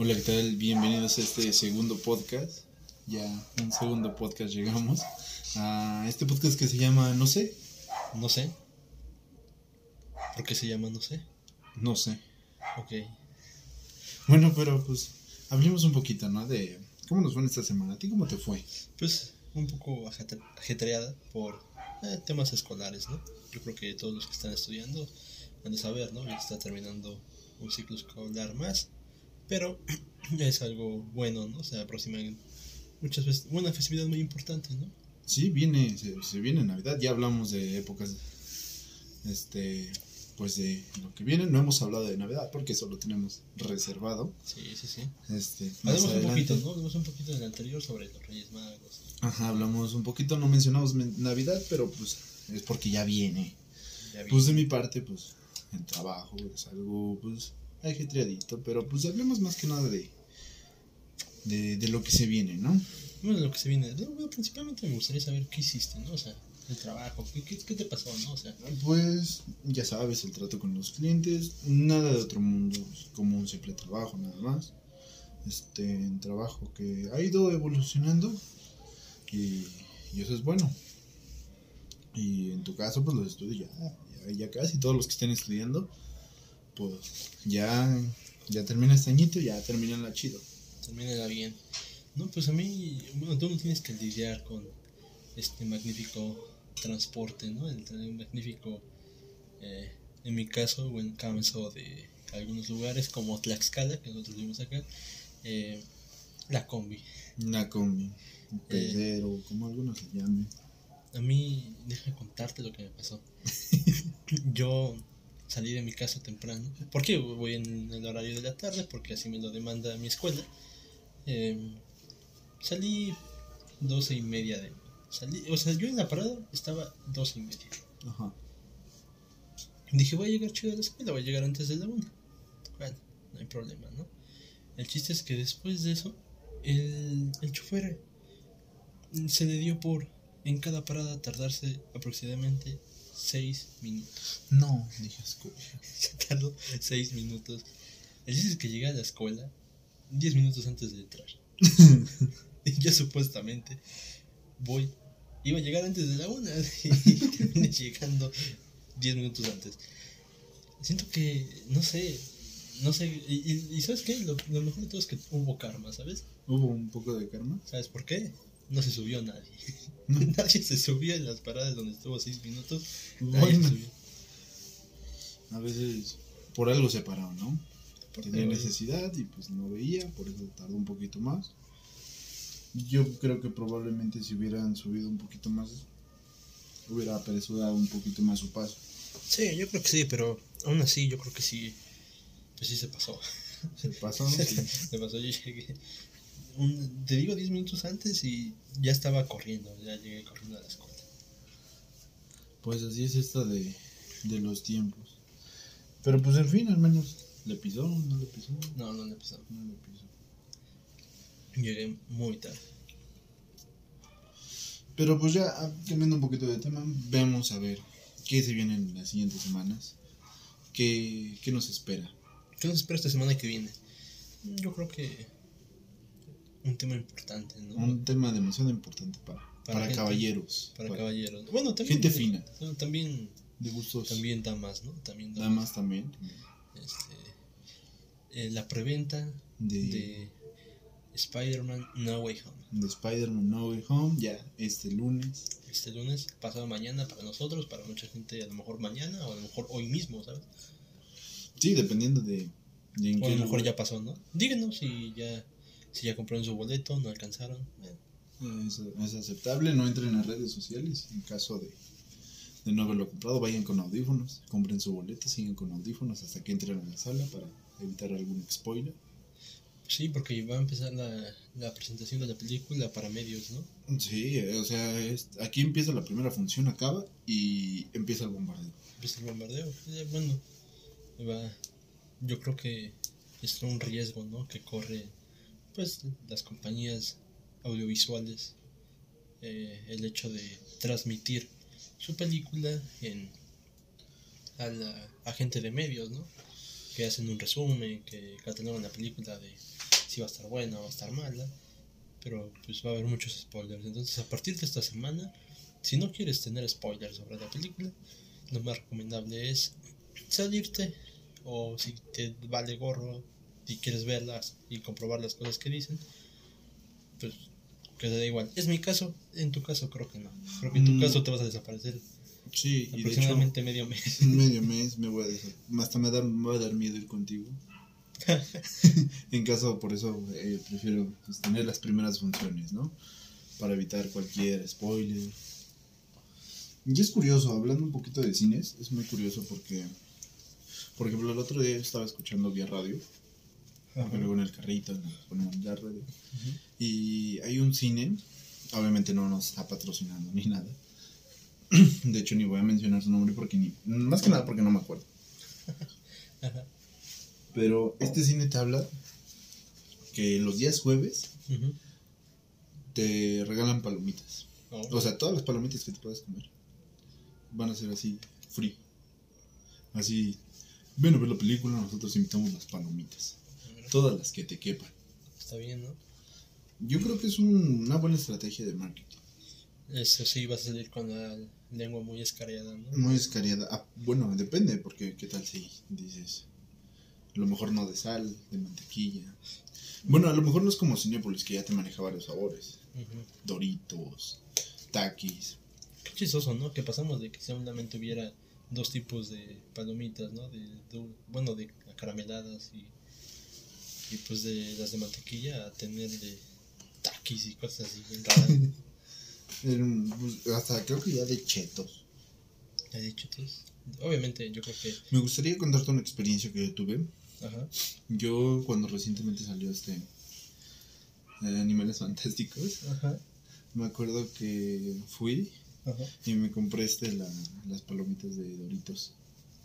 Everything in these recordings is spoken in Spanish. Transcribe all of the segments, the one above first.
Hola, ¿qué tal? Bienvenidos a este segundo podcast. Ya, un segundo podcast llegamos. A este podcast que se llama No sé. No sé. ¿Por qué se llama No sé? No sé. Ok. Bueno, pero pues hablemos un poquito, ¿no? De cómo nos fue esta semana. ¿A ti cómo te fue? Pues un poco ajetreada por eh, temas escolares, ¿no? Yo creo que todos los que están estudiando han de saber, ¿no? Ya está terminando un ciclo escolar más, pero es algo bueno, ¿no? Se aproximan muchas veces una festividad muy importante, ¿no? Sí, viene, se, se viene Navidad. Ya hablamos de épocas, este, pues de lo que viene. No hemos hablado de Navidad porque eso lo tenemos reservado. Sí, sí, sí. Este, más Hablemos un poquito, ¿no? Hablemos un poquito en el anterior sobre los Reyes Magos. Ajá, hablamos un poquito, no mencionamos men- Navidad, pero pues es porque ya viene. Ya vi. Pues de mi parte, pues el trabajo es algo, pues, ajetreadito, pero pues hablemos más que nada de, de, de lo que se viene, ¿no? Bueno, lo que se viene, bueno, principalmente me gustaría saber qué hiciste, ¿no? O sea, el trabajo, ¿qué, qué, qué te pasó, no? O sea, Pues, ya sabes, el trato con los clientes, nada de otro mundo, como un simple trabajo, nada más. Este, un trabajo que ha ido evolucionando y, y eso es bueno. Y en tu caso, pues los estudios ya, ya, ya casi todos los que estén estudiando, pues ya, ya termina este añito, ya terminan la chido. termina bien. No, pues a mí, bueno, tú no tienes que lidiar con este magnífico transporte, ¿no? El, el magnífico, eh, en mi caso, buen caso de algunos lugares como Tlaxcala, que nosotros vivimos acá, eh, la combi. Una combi, un pedero, como algunos se llamen. A mí, deja contarte lo que me pasó. Yo salí de mi casa temprano. ¿Por qué voy en el horario de la tarde? Porque así me lo demanda mi escuela. Eh, salí doce y media de... Salí, o sea, yo en la parada estaba doce y media. Ajá. Dije, voy a llegar chido a la escuela, voy a llegar antes de la una. Bueno, no hay problema, ¿no? El chiste es que después de eso, el, el chofer se le dio por en cada parada tardarse aproximadamente seis minutos. No, dije escucha. Se tardó seis minutos. El chiste es que llegué a la escuela diez minutos antes de entrar. y yo supuestamente voy, iba a llegar antes de la una y terminé llegando diez minutos antes. Siento que, no sé, no sé, y, y- y ¿sabes qué? Lo, lo mejor de todo es que hubo karma, ¿sabes? Hubo un poco de karma. ¿Sabes por qué? No se subió nadie. No. nadie se subió en las paradas donde estuvo seis minutos. Nadie se Bueno, subió. a veces por algo se paró, ¿no? Porque, Tenía necesidad y pues no veía, por eso tardó un poquito más. Yo creo que probablemente si hubieran subido un poquito más, hubiera apresurado un poquito más su paso. Sí, yo creo que sí, pero aún así yo creo que sí, pues sí se pasó. Se pasó, sí. Se pasó, yo llegué, un- te digo 10 minutos antes y ya estaba corriendo, ya llegué corriendo a la escuela. Pues así es esta de, de los tiempos. Pero pues en fin, al menos le pisó, no le pisó, No, no le pasó. no le pisó. Llegué muy tarde. Pero pues ya ah, cambiando un poquito de tema, vemos a ver qué se viene en las siguientes semanas, qué, qué nos espera. ¿Qué nos espera esta semana que viene? Yo creo que un tema importante, ¿no? Un tema demasiado importante para, para, gente- caballeros, Para para caballeros. Bueno, también. gente fina, no, también, de gustos, también damas, ¿no? También damas. damas también, Este, eh, la preventa de, de, de Spider-Man No Way Home. Spider-Man No Way Home, ya este lunes. Este lunes, pasado mañana para nosotros, para mucha gente a lo mejor mañana o a lo mejor hoy mismo, ¿sabes? Sí, dependiendo de, de en O a lo mejor lugar. ya pasó, ¿no? Díganos si ya, si ya compraron su boleto, no alcanzaron. Eh, Es, es aceptable, no entren a redes sociales en caso de, de no haberlo comprado, vayan con audífonos, compren su boleto, sigan con audífonos hasta que entren a la sala para evitar algún spoiler. Sí, porque va a empezar la, la presentación de la película para medios, ¿no? Sí, o sea, es- aquí empieza la primera función, acaba y empieza el bombardeo. Empieza el bombardeo. Eh, bueno, va, yo creo que es un riesgo, ¿no? Que corre, pues, las compañías audiovisuales. eh, el hecho de transmitir su película en a la a gente de medios, ¿no? que hacen un resumen, que catalogan la película de si va a estar buena o va a estar mala, pero pues va a haber muchos spoilers. Entonces, a partir de esta semana, si no quieres tener spoilers sobre la película, lo más recomendable es salirte o si te vale gorro y quieres verlas y comprobar las cosas que dicen, pues que te da igual. Es mi caso, en tu caso creo que no. Creo que en tu Mm. caso te vas a desaparecer Sí, y de hecho, aproximadamente medio mes. medio mes me voy a dejar. Hasta me, da, me va a dar miedo ir contigo. en caso, por eso eh, prefiero pues, tener las primeras funciones, ¿no? Para evitar cualquier spoiler. Y es curioso, hablando un poquito de cines, es muy curioso porque, por ejemplo, el otro día estaba escuchando vía radio, porque luego en el carrito ponemos la radio, y hay un cine, obviamente no nos está patrocinando ni nada. De hecho, ni voy a mencionar su nombre porque ni. Más que nada porque no me acuerdo. Ajá. Pero este cine te habla que los días jueves te regalan palomitas. Oh. O sea, todas las palomitas que te puedas comer van a ser así, free. Así, ven a ver la película, nosotros invitamos las palomitas. Todas las que te quepan. Está bien, ¿no? Yo creo que es un- una buena estrategia de marketing. Eso sí, vas a salir con la lengua muy escareada, ¿no? Muy escariada. Ah, bueno, depende, porque qué tal si dices, a lo mejor no de sal, de mantequilla. Bueno, a lo mejor no es como Cinepolis, que ya te maneja varios sabores. Doritos, Takis. Qué chistoso, ¿no? Que pasamos de que solamente hubiera dos tipos de palomitas, ¿no? De, du- bueno, de carameladas y, y pues de las de mantequilla a tener de taquis y cosas así pues, hasta creo que ya de chetos. ¿Has dicho tú? Obviamente, yo creo que. Me gustaría contarte una experiencia que yo tuve. Ajá. Yo cuando recientemente salió este eh, Animales Fantásticos, Ajá. me acuerdo que fui Ajá. y me compré este la- las palomitas de Doritos.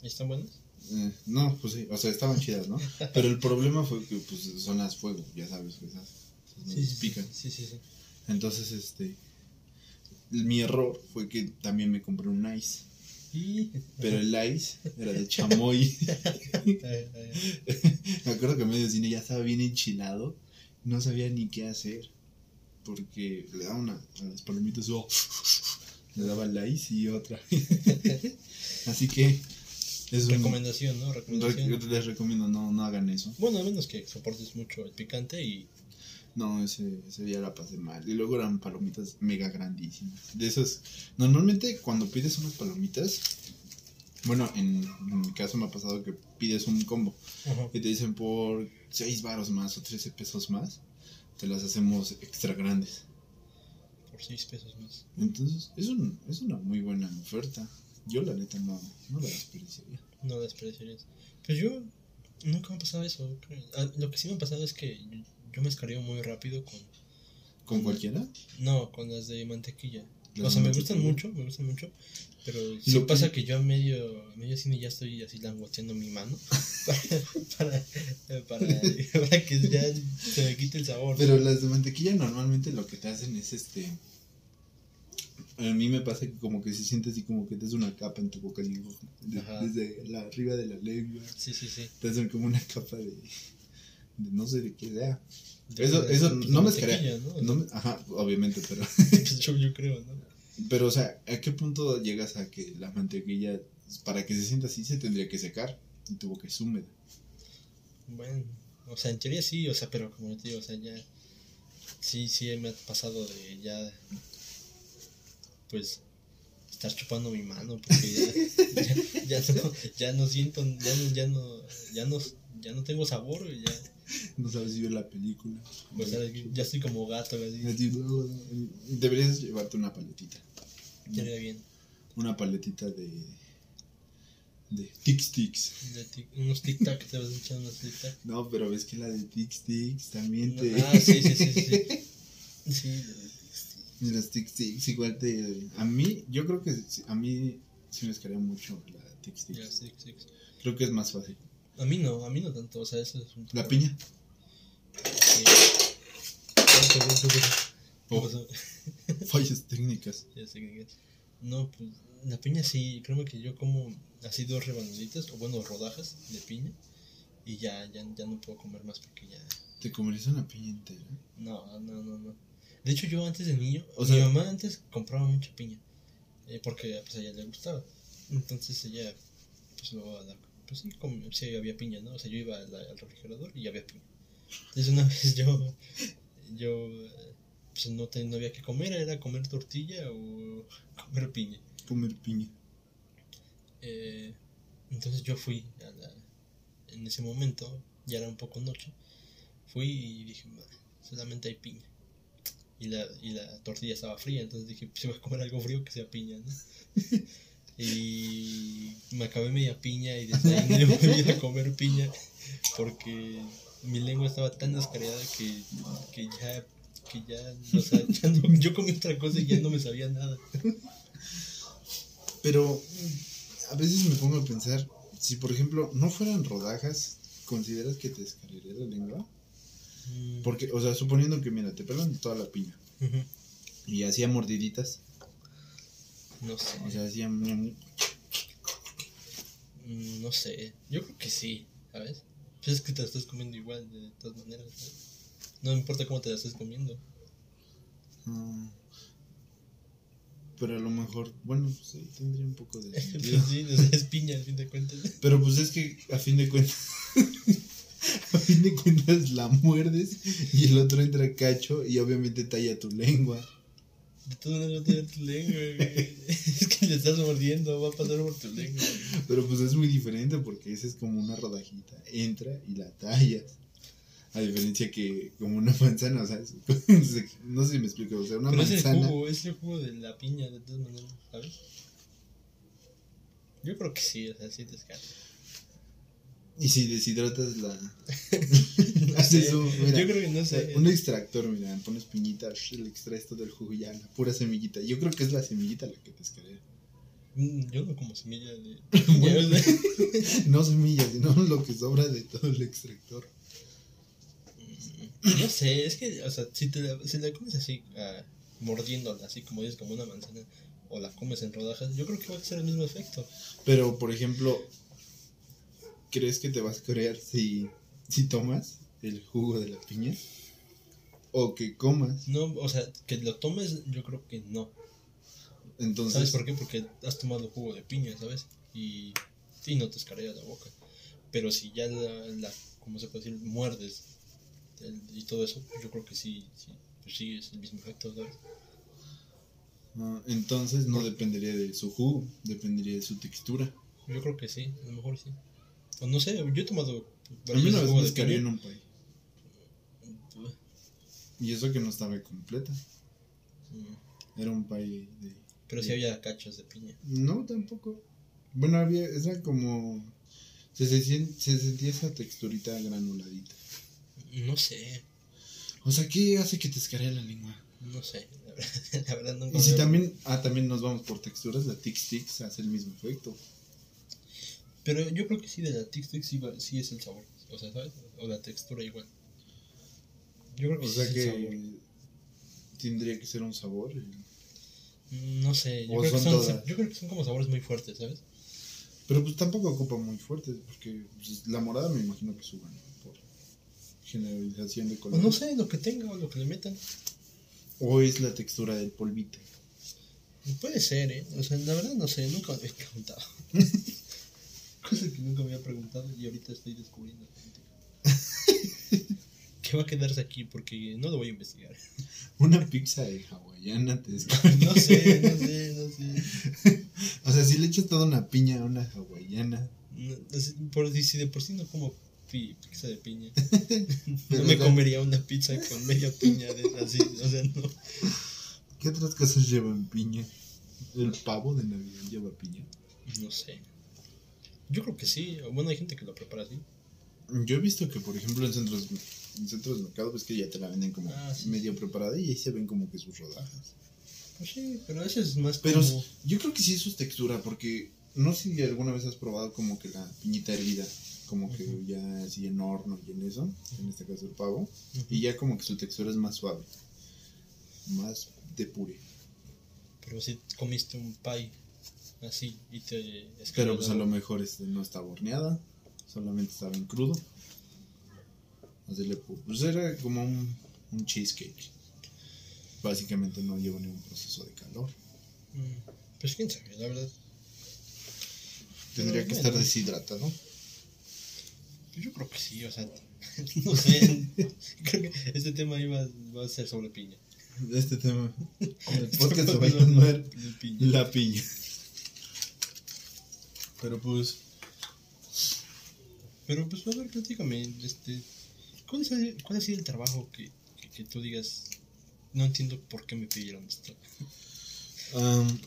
¿Están buenas? Eh, no, pues sí, o sea, estaban chidas, ¿no? Pero el problema fue que pues son las fuego, ya sabes, que esas, esas no sí, pican. sí, sí, sí. Entonces, este, mi error fue que también me compré un ice, pero el ice era de chamoy. Me acuerdo que medio cine ya estaba bien enchilado, no sabía ni qué hacer, porque le daba una, a las palomitas, oh, le daba el ice y otra. Así que, es un, Recomendación, ¿no? Recomendación. Re- les recomiendo, no, no hagan eso. Bueno, a menos que soportes mucho el picante y. No, ese, ese día la pasé mal. Y luego eran palomitas mega grandísimas. De esas, normalmente cuando pides unas palomitas, bueno, en, en mi caso me ha pasado que pides un combo Ajá. y te dicen por 6 varos más o 13 pesos más, te las hacemos extra grandes. Por 6 pesos más. Entonces, es, un, es una muy buena oferta. Yo la neta no, no la desperdiciaría. No las desperdiciarías. Pues yo nunca me ha pasado eso. Ah, Lo que sí me ha pasado es que yo, me escareo muy rápido con. ¿Con cualquiera? No, con las de mantequilla. Las o sea, me gustan mucho, me gustan mucho. Pero sí Lo que- pasa que yo a medio, a medio cine ya estoy así langueteando mi mano. para, para, para que ya se me quite el sabor. Pero las de mantequilla normalmente lo que te hacen es este. A mí me pasa que como que se siente así como que te hace una capa en tu boca, Ajá. desde la arriba de la lengua, Sí, sí, sí. te hacen como una capa de, de no sé de qué sea. De- Eso, de- eso de no me me- ajá, obviamente, pero, Pues yo, yo creo, ¿no? pero o sea, ¿a qué punto llegas a que la mantequilla, para que se sienta así, se tendría que secar y tu boca es húmeda? Bueno, o sea, en teoría sí, o sea, pero como te digo, o sea, ya. Sí, sí, me ha pasado de ya. Pues. Estar chupando mi mano, porque ya, ya, ya no, ya no siento, ya no, ya no, ya no, ya no tengo sabor, y ya. No sabes si ver la película. Sea, ya estoy como gato, así. Así, no, Deberías llevarte una paletita. Estaría bien. Una paletita de. de Tix Tix. De tic- unos tic-tac, te vas a echar unos tic-tac. No, pero ves que la de Tix Tix también te. Ah, sí, sí, sí, sí. Sí, Y las Tix Tix igual te. A mí, yo creo que a mí sí me escaría mucho la ya, sí, sí. Creo que es más fácil. A mí no, a mí no tanto, o sea, eso es un... La piña. Sí. ¿Qué Oh, fallas técnicas. Sé que- No, pues la piña sí, creo que yo como así dos rebanaditas, o bueno, rodajas de piña, Y ya, ya, ya no puedo comer más porque ya. ¿Te comerías una piña entera? No, no, no, no. De hecho, yo antes de niño, O sea- mi mamá antes compraba mucha piña. eh, porque pues, a ella le gustaba. Entonces ella, pues luego, a la- pues sí, com- sí había piña, ¿no? O sea, yo iba la- al refrigerador y había piña. Entonces una vez yo, yo, pues no, te- no había que comer, era comer tortilla o comer piña. Comer piña. Eh, entonces yo fui a la, en ese momento, ya era un poco noche, fui y dije, "Bah, solamente hay piña. Y la, y la tortilla estaba fría, entonces dije, pues voy a comer algo frío que sea piña, ¿no? y me acabé media piña y desde ahí no volví a comer piña porque mi lengua estaba tan descarriada que, que ya, que ya, o sea, ya no- yo comí otra cosa y ya no me sabía nada. Pero a veces me pongo a pensar, si por ejemplo no fueran rodajas, ¿consideras que te descargaría la lengua? Porque, o sea, suponiendo que, mira, te pelan toda la piña y hacía mordiditas, No sé. o sea, hacía... mm, No sé, yo creo que sí, ¿sabes? Pues es que te la estás comiendo igual, de todas maneras. No importa cómo te la estés comiendo. mm, pero a lo mejor, bueno, sí, tendría un poco de Pues sí, es piña al fin de cuentas. Pero pues es que a fin de cuentas, a fin de cuentas la muerdes y el otro entra cacho y obviamente talla tu lengua. De todas maneras a tener tu lengua, güey. Es que le estás mordiendo, va a pasar por tu lengua. güey. Pero pues es muy diferente porque esa es como una rodajita, entra y la tallas. A diferencia que como una manzana, o sea, es- no sé si me explico, o sea, una Pero es el manzana. jugo, es el jugo de la piña, de todas maneras, ¿sabes? Yo creo que sí, o sea, sí te escapa. Y si deshidratas la. Haces un, mira, Yo creo que no sé. un extractor, mira, pones piñita, le extraes todo el jugo y ya, la pura semillita. Yo creo que es la semillita la que te escarea. Mm, Yo no como semilla de. Bueno. No semillas, sino lo que sobra de todo el extractor. No sé, es que, o sea, si, te la, si la comes así, ah, mordiéndola, así como dices, como una manzana, o la comes en rodajas, yo creo que va a ser el mismo efecto. Pero, por ejemplo, ¿crees que te vas a creer si, si tomas el jugo de la piña? O que comas. No, o sea, que lo tomes, yo creo que no. Entonces, ¿Sabes por qué? Porque has tomado jugo de piña, ¿sabes? Y, y no te escarea la boca. Pero si ya la, la ¿cómo se puede decir? Muerdes el- y todo eso, yo creo que sí, sí, pues sí, es el mismo efecto, ¿sabes? ah, entonces no dependería de su jugo, dependería de su textura. Yo creo que sí, a lo mejor sí. O no sé, yo he tomado A mí una vez me de en un pay. Y eso que no estaba completa. Mm. Era un pay de... Pero sí había cachos de piña. No, tampoco. Bueno, había, era como... Se, se, se sentía esa texturita granuladita. No sé, O sea, ¿qué hace que te escaree la lengua? no sé, la verdad, la verdad nunca Y si también, ah, también nos vamos por texturas, la Tix Tix hace el mismo efecto. Pero yo creo que sí, de la Tic Tac sí, es el sabor. O sea, ¿sabes? O la textura igual. Yo creo que O sea que tendría que ser un sabor. Mm, No sé, yo ¿O creo, que son son, todas? yo creo que son como sabores muy fuertes, ¿sabes? Pero pues tampoco ocupa muy fuerte, porque pues, la morada me imagino que suban por generalización de O color. no sé, lo que tenga o lo que le metan. O es la textura del polvito. Puede ser, ¿eh? O sea, la verdad no sé, nunca me he preguntado. Cosa que nunca me había preguntado y ahorita estoy descubriendo. que va a quedarse aquí porque no lo voy a investigar. Una pizza de hawaiana te descarga. No sé, no sé, no sé. O sea, si le echas toda una piña a una hawaiana. No, por, si de por sí no como pi- pizza de piña, no me comería una pizza con media piña de, así, o sea, no. ¿Qué otras cosas llevan piña? ¿El pavo de Navidad lleva piña? No sé. Yo creo que sí. Bueno, hay gente que lo prepara así. Yo he visto que, por ejemplo, en centros, en centros de mercado, pues que ya te la venden como Ah, sí, medio preparada y ahí se ven como que sus rodajas. Pues sí, pero eso es más Pero como... yo creo que sí es su textura, porque no sé si alguna vez has probado como que la piñita hervida, como que Ujú. ya así en horno y en eso, en este caso el pavo, Ujú. y ya como que su textura es más suave, más de puré. Pero si comiste un pie así y te... Pero pues a lo mejor este no está horneada. solamente estaba en crudo. Así le pu- pues era como un, un cheesecake. Básicamente no lleva ningún proceso de calor. Mm, Pues quién sabe, la verdad. Tendría Pero que estar deshidratado. Yo creo que sí, o sea, no sé. creo que este tema iba va a ser sobre piña. Este tema. El podcast se va a piña. La piña. Pero pues. Pero pues, a ver, platícame, este, ¿cuál, es cuál ha sido el trabajo que, que, que tú digas, no entiendo por qué me pidieron esto? am,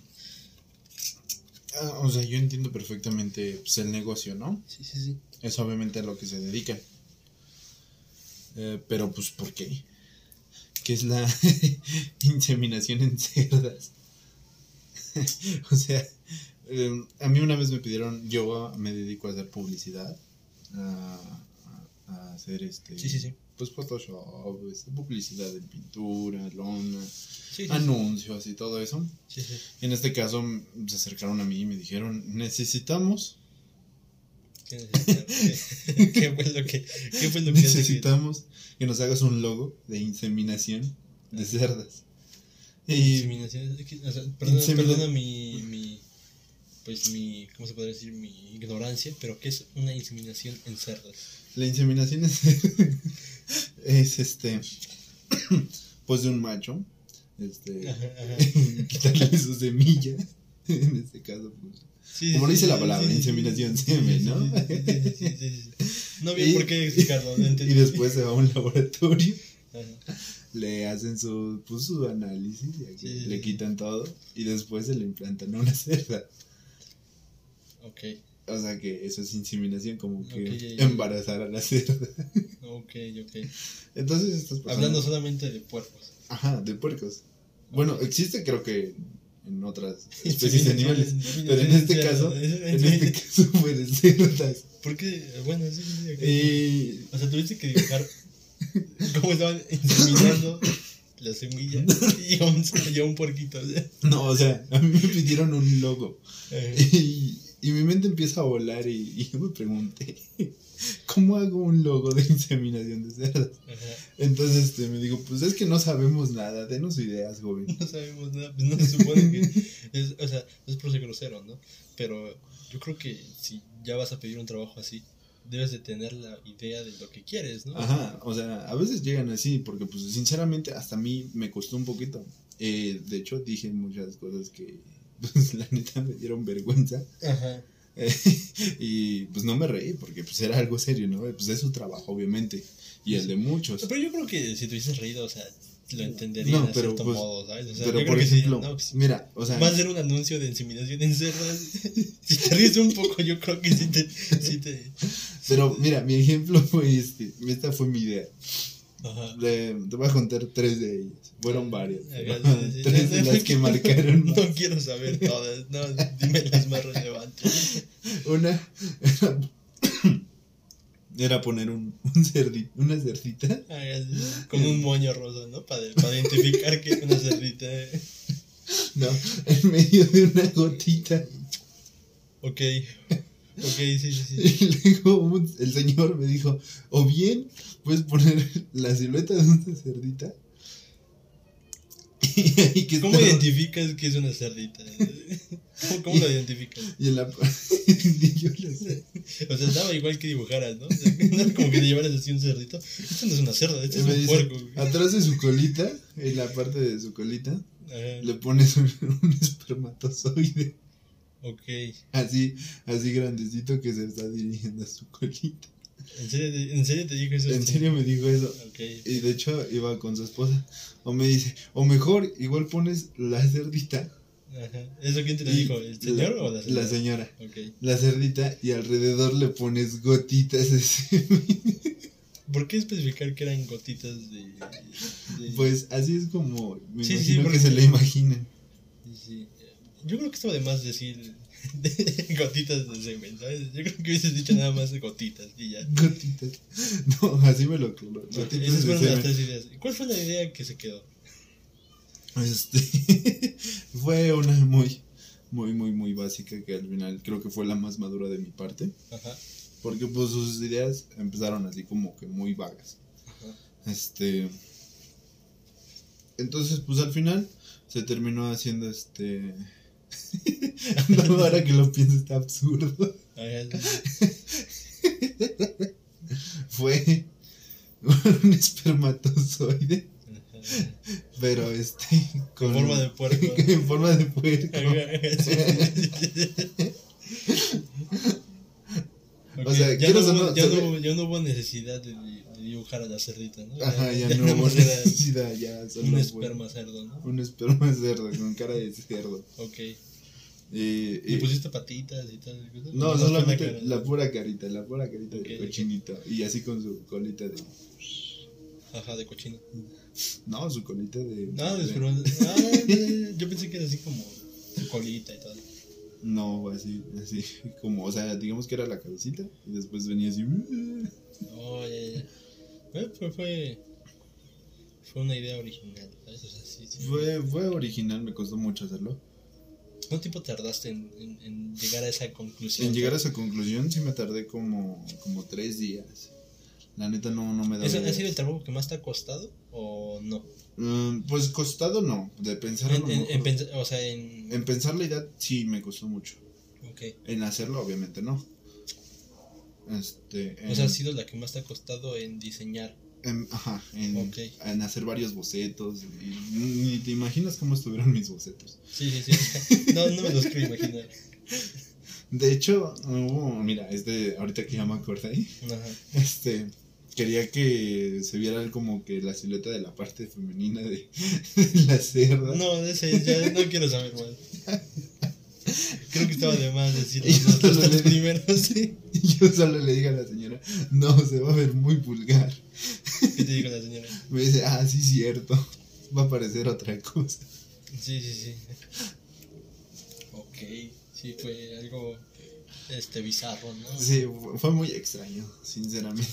ah, o sea, yo entiendo perfectamente pues, el negocio, ¿no? Sí, sí, sí. Es obviamente a lo que se dedica. Eh, pero pues, ¿por qué? ¿Qué es la inseminación en cerdas? o sea, eh, a mí una vez me pidieron, yo me dedico a hacer publicidad, a, hacer este, Sí, sí, sí. pues Photoshop, este, publicidad en pintura, lona, Sí, sí, anuncios y todo eso. sí, sí. En este caso se acercaron a mí y me dijeron, necesitamos, ¿Qué necesitaron? ¿Qué, fue lo que, qué fue lo que necesitamos que nos hagas un logo de inseminación de cerdas. Y Inseminación, o sea, perdona, perdona mi, mi, pues mi, ¿cómo se podría decir? Mi ignorancia, pero ¿qué es una inseminación en cerdas? la inseminación es, es este, pues de un macho, este, Ajá, ajá. quitarle su semilla, en este caso, pues, Sí, Como sí, dice sí, la palabra, inseminación semen, ¿no? No había Y- por qué explicarlo. ¿no? y Entendí. después se va a un laboratorio. Ajá. le hacen su, pues, su análisis y aquí le quitan todo y después se le implantan una cerda. Ok, O sea que eso es inseminación, como que embarazar a la cerda. ok, ok. Entonces estas personas... Hablando solamente de puercos. Ajá, de puercos. Bueno, existe creo que en otras especies de animales. Pero en este caso, en este caso fue de cerdas. ¿Por qué? Bueno, sí, sí. Y O sea, tuviste que dibujar cómo estaban inseminando la semilla y a un, y a un puerquito. o sea. no, o sea, a mí me pidieron un logo. Y, y mi mente empieza a volar y, y yo me pregunté, ¿cómo hago un logo de inseminación de cerdas? Ajá. Entonces este, me digo, pues es que no sabemos nada, denos ideas, joven. No sabemos nada, pues no se supone que. Es, o sea, es por ser grosero, ¿no? Pero yo creo que si ya vas a pedir un trabajo así, debes de tener la idea de lo que quieres, ¿no? Ajá, o sea, a veces llegan así, porque pues sinceramente hasta a mí me costó un poquito. Eh, de hecho, dije muchas cosas que pues la neta me dieron vergüenza. Ajá. Eh, y pues no me reí, porque pues era algo serio, ¿no? Pues es su trabajo, obviamente, y el de muchos. Pero yo creo que si te hubieses reído, o sea, lo entendería No, de pero, cierto pues, modo, ¿sabes? O sea, Pero yo por creo que sí, ejemplo, ¿no? Si mira, o sea, Va a ser un anuncio de inseminación en cerdas. si te ríes un poco, yo creo que sí te. Sí te pero mira, mi ejemplo fue este, esta fue mi idea. Ajá. Le- te voy a contar tres de ellas. Fueron varias. Sí, sí, tres de las que marcaron más. No quiero saber todas, no, dime las más relevantes. Una era, era poner un, un cerdito, una cerdita. Ajá, Con un moño rosa, ¿no? Para, para identificar que es una cerdita. No, en medio de una gotita. Ok. Ok, sí, sí, sí. Y luego el señor me dijo, o bien puedes poner la silueta de una cerdita. Y ahí que ¿Cómo estaba- identificas que es una cerdita? ¿Cómo, cómo lo identificas? Y en la y yo lo sé. O sea, estaba igual que dibujaras, ¿no? O sea, como que te llevaras así un cerdito. Esto no es una cerda, esto Y es un dice, puerco. atrás de su colita, en la parte de su colita, Ajá. le pones un, un espermatozoide. Ok. Así, así grandecito que se está dirigiendo a su colita. ¿En serio, te, ¿En serio te dijo eso? En serio me dijo eso. Ok. Y de hecho iba con su esposa. O me dice, o mejor, igual pones la cerdita. Ajá. ¿Eso quién te lo dijo? ¿El señor o la señora? La señora. Ok. La cerdita y alrededor le pones gotitas de semen. ¿Por qué especificar que eran gotitas de...? de- Pues así es como me Sí, sí, imagino porque- que se le imaginan. Yo creo que estaba de más decir gotitas de semen, ¿sabes? Yo creo que hubieses dicho nada más gotitas y ya. Gotitas. No, así me lo gotitas Esas de fueron las tres ideas. ¿Cuál fue la idea que se quedó? Este fue una muy, muy, muy, muy básica que al final creo que fue la más madura de mi parte. Ajá. Porque pues sus ideas empezaron así como que muy vagas. Ajá. Este. Entonces, pues al final se terminó haciendo este. no, ahora que lo pienso está absurdo. Ajá. Fue un espermatozoide, pero este. Con forma de puerco. en forma de puerco. Ok, O sea, ya, no, hubo- no, ya, no, ya no hubo necesidad de, de dibujar a la cerdita, ¿no? Ajá, ya no hubo necesidad, ya solo un esperma cerdo, ¿no? Un esperma cerdo, con cara de cerdo. Ok. Y, ¿Le y- pusiste patitas y tal? no, fue solamente cara. la pura carita, la pura carita de cochinito. Y así con su colita de. Ajá, de cochino. No, su colita de. No, de- pero, ah, yo pensé que era así como su colita y tal. No, así, así. Como, o sea, digamos que era la cabecita. Y después venía así. Oh, ya, ya, ya. Eh, Fue, fue, fue una idea original, ¿sabes? O sea, sí, sí. Fue, fue original, me costó mucho hacerlo. ¿Cuánto tiempo tardaste en, en, en llegar a esa conclusión? En llegar a esa conclusión sí me tardé como, como tres días. La neta no, no me daba. ¿Ese ha sido el trabajo que más te ha costado o no? Mm, pues costado no, de pensar En, en, en pens- o sea, en... en pensar la idea sí me costó mucho. ok. En hacerlo, obviamente no. Este. En, O sea, ha sido la que más te ha costado en diseñar. En- ajá, en, Ok. en hacer varios bocetos. Y ni te imaginas cómo estuvieron mis bocetos. Sí, sí, sí. No, no me los quiero imaginar. De hecho, hubo- mira, este, ahorita que ya me acordé, Ajá. este, quería que se viera como que la silueta de la parte femenina de, de la cerda. No, ese ya no quiero saber más. Creo que estaba de más decir Y los, yo solo le- primeros. ¿sí? Yo solo le dije a la señora, no, se va a ver muy vulgar. ¿Qué te dijo la señora? Me dice, ah, sí, cierto, va a parecer otra cosa. Sí, sí, sí. Ok, sí, fue algo este bizarro, ¿no? Sí, fue- fue muy extraño, sinceramente.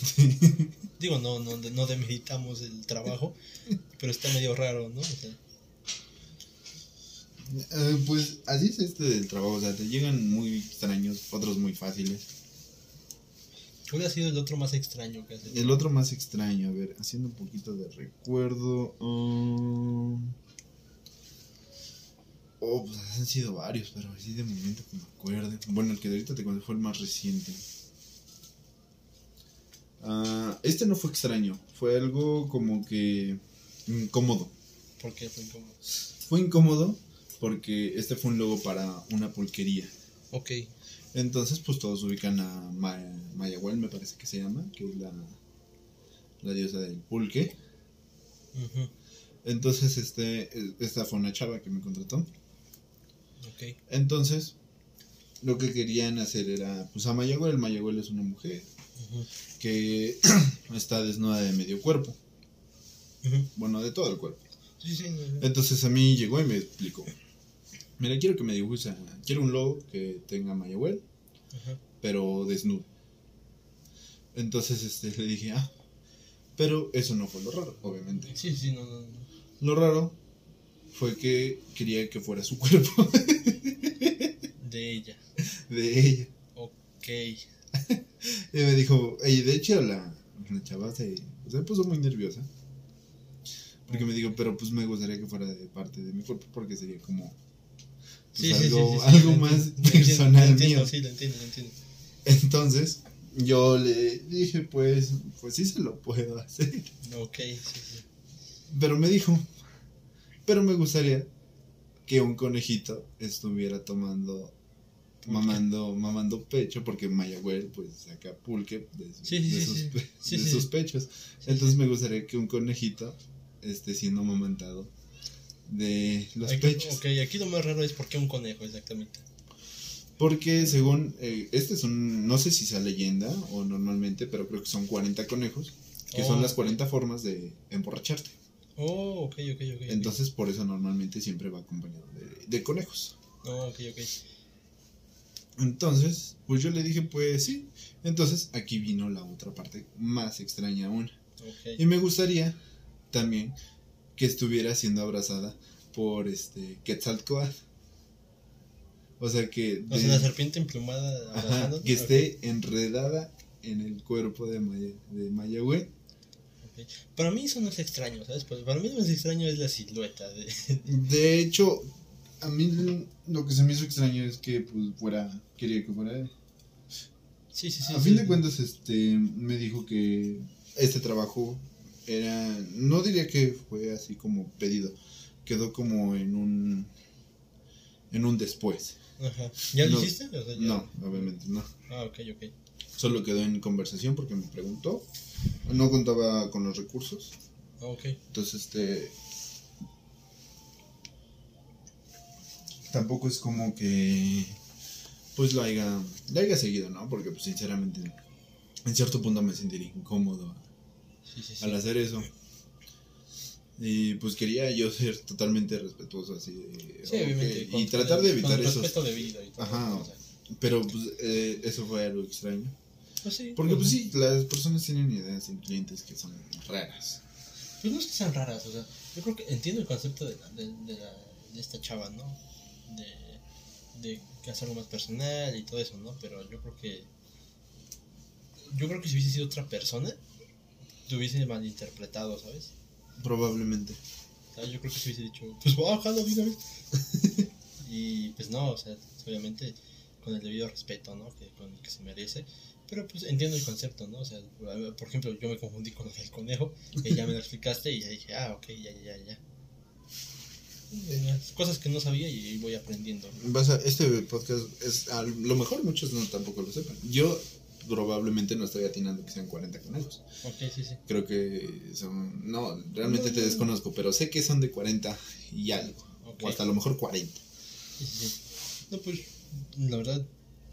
Digo, no, no, no demeritamos el trabajo, pero está medio raro, ¿no? O sea, Eh, pues así es este del trabajo, o sea, te llegan muy extraños, otros muy fáciles. ¿Cuál ha sido el otro más extraño que has hecho? El otro más extraño, a ver, haciendo un poquito de recuerdo. um, Oh, pues han sido varios, pero así de momento que me acuerde. Bueno, el que de ahorita te conté fue el más reciente. Ah, este no fue extraño, fue algo como que incómodo. ¿Por qué fue incómodo? Fue incómodo porque este fue un logo para una pulquería. Ok, Entonces, pues todos ubican a Ma- Mayahuel, me parece que se llama, que es la, la diosa del pulque. Entonces, este, esta fue una chava que me contrató. ok, Entonces, lo que querían hacer era, pues a Mayahuel, Mayahuel es una mujer que está desnuda de medio cuerpo, bueno, de todo el cuerpo. Sí, sí. Entonces a mí llegó y me explicó, mira, quiero que me dibujes, quiero un logo que tenga Mayahuel, Ajá. pero desnudo. Entonces este, le dije, ah, pero eso no fue lo raro, obviamente. Sí, sí, no, no, no. Lo raro fue que quería que fuera su cuerpo De ella. de ella. Ok. Y me dijo, y de hecho la, la chava se, se puso muy nerviosa. Porque me dijo, pero pues me gustaría que fuera de parte de mi cuerpo, porque sería como Sí, algo, sí, algo más personal entiendo, mío. Sí, lo entiendo, lo entiendo. Entonces, yo le dije, pues, pues sí se lo puedo hacer. Ok, sí, sí. Pero me dijo, pero me gustaría que un conejito estuviera tomando, mamando, mamando pecho, porque Mayagüel pues saca pulque de, su- Sí, sí, de sí, sus, sí. de sus pechos. Entonces me gustaría que un conejito esté siendo amamantado de los Aquí- pechos. Ok, aquí lo más raro es por qué un conejo, exactamente. Porque según, eh, este es un, no sé si sea leyenda o normalmente, pero creo que son 40 conejos, que Oh, son las ok. 40 formas de emborracharte. Oh, ok, ok, ok. Entonces por eso normalmente siempre va acompañado de, de conejos. Oh, ok, ok. Entonces, pues yo le dije, pues sí. Entonces aquí vino la otra parte más extraña aún. Y me gustaría también que estuviera siendo abrazada por este Quetzalcoatl. O sea que, O de- sea, la serpiente emplumada ajá, que esté enredada en el cuerpo de, Maya, de Mayagüe. Para mí eso no es extraño, ¿sabes? Pues, Para mí lo más extraño es la silueta. De... De hecho, a mí lo que se me hizo extraño es que pues fuera, quería que fuera él. Sí, sí, sí. a sí. fin de cuentas, este, me dijo que este trabajo era, no diría que fue así como pedido, quedó como en un, en un después. Ajá. ¿Ya lo No. hiciste? O sea, ya- No, obviamente no. Ah, ok, ok. Solo quedó en conversación porque me preguntó. No contaba con los recursos. Ah, ok. Entonces, este. Tampoco es como que. Pues lo haya, lo haya seguido, ¿no? Porque, pues, sinceramente, en cierto punto me sentiría incómodo Sí, sí, sí. al hacer eso. Y pues quería yo ser totalmente respetuoso, así de. Sí. Y tratar de evitar y todo. Ajá. Pero, pues, eh, eso fue algo extraño. pues sí. Porque, pues, sí, las personas tienen ideas en clientes que son raras. Pues no es que sean raras, o sea, yo creo que entiendo el concepto de, la, de, de, la, de esta chava, ¿no? De, de que hacer algo más personal y todo eso, ¿no? Pero yo creo que. Yo creo que si hubiese sido otra persona, te hubiese malinterpretado, ¿sabes? Probablemente. Yo creo que se hubiese dicho, pues bajarlo de una vez. y pues no, o sea, obviamente con el debido respeto, ¿no? Que, con el que se merece. Pero pues entiendo el concepto, ¿no? O sea, por ejemplo, yo me confundí con del conejo, que ya me lo explicaste y ya dije, ah, ok, ya, ya, ya, Cosas que no sabía y voy aprendiendo. este podcast es a lo mejor muchos no tampoco lo sepan. Yo probablemente no estoy atinando que sean 40 conejos. Ok, sí, sí. Creo que son no, realmente No, te no, no. desconozco, pero sé que son de 40 y algo o hasta a lo mejor 40. Sí, sí, sí. No, pues, la verdad,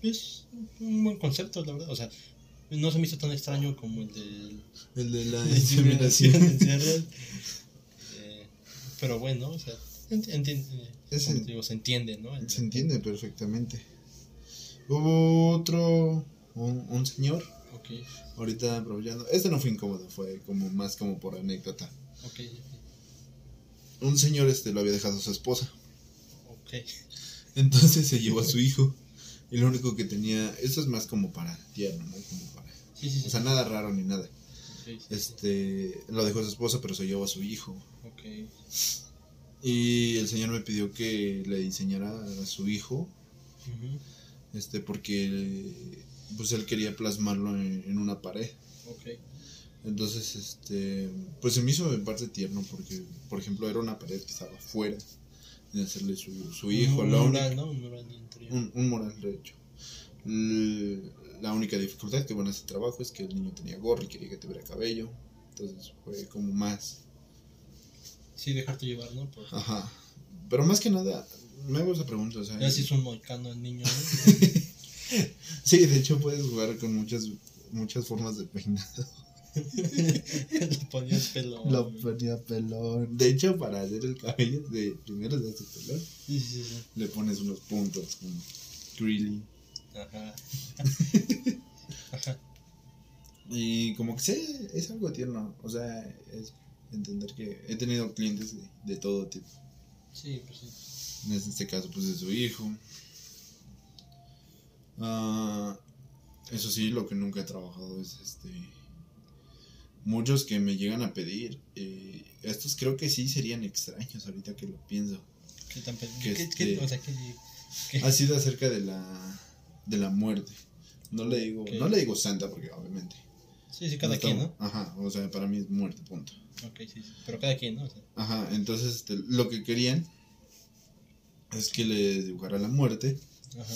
es un buen concepto, la verdad. O sea, no se me hizo tan extraño como el del El de la inseminación en cerdos. Eh, pero bueno, o sea, enti- enti- eh, Es digo, se entiende, ¿no? El- Se entiende perfectamente. Hubo otro un, un señor Ok, ahorita aprovechando. Este no fue incómodo, fue como más como por anécdota. ok, Un señor este lo había dejado a su esposa. ok. Entonces se llevó a su hijo. Y lo único que tenía, esto es más como para tierno, ¿no? Como para, Sí, sí, sí. o sea, nada raro ni nada. Ok, sí, sí. Este, lo dejó a su esposa, pero se llevó a su hijo. Ok, Y el señor me pidió que le diseñara a su hijo, este, porque pues él quería plasmarlo en, en una pared. ok. Entonces, este, pues se me hizo en parte tierno porque, por ejemplo, era una pared que estaba fuera de hacerle su, su hijo. Un la mural, única- ¿no? Un mural de interior. un, un moral, de hecho. La única dificultad que bueno ese trabajo es que el niño tenía gorro y quería que tuviera cabello. Entonces fue como más. Sí, dejarte llevar, ¿no? Por... Ajá. Pero más que nada, me hago esa pregunta. O sea, Ya si es un moicano el niño, ¿no? Sí, de hecho puedes jugar con muchas muchas formas de peinado. Le ponía el pelo. Lo ponía pelón. De hecho, para hacer el cabello, de primero se hace pelón. Sí, sí, sí. Le pones unos puntos como curly. Ajá. Ajá. Y como que sé, es algo tierno. O sea, es entender que he tenido clientes de, de todo tipo. Sí, pues sí. En este caso, pues de su hijo. Ah, eso sí, lo que nunca he trabajado es este. Muchos que me llegan a pedir. eh, estos creo que sí serían extraños ahorita que lo pienso. ¿Qué tan Que ¿Qué, este- qué- o sea, qué, qué- Ha sido acerca de la de la muerte. No le digo, no le digo santa porque obviamente. Sí, sí, cada no quien, ¿no? Ajá, o sea, para mí es muerte, punto. Ok, sí, sí. Pero cada quien, ¿no? O sea, Ajá, entonces este, lo que querían es que le dibujara la muerte, ajá.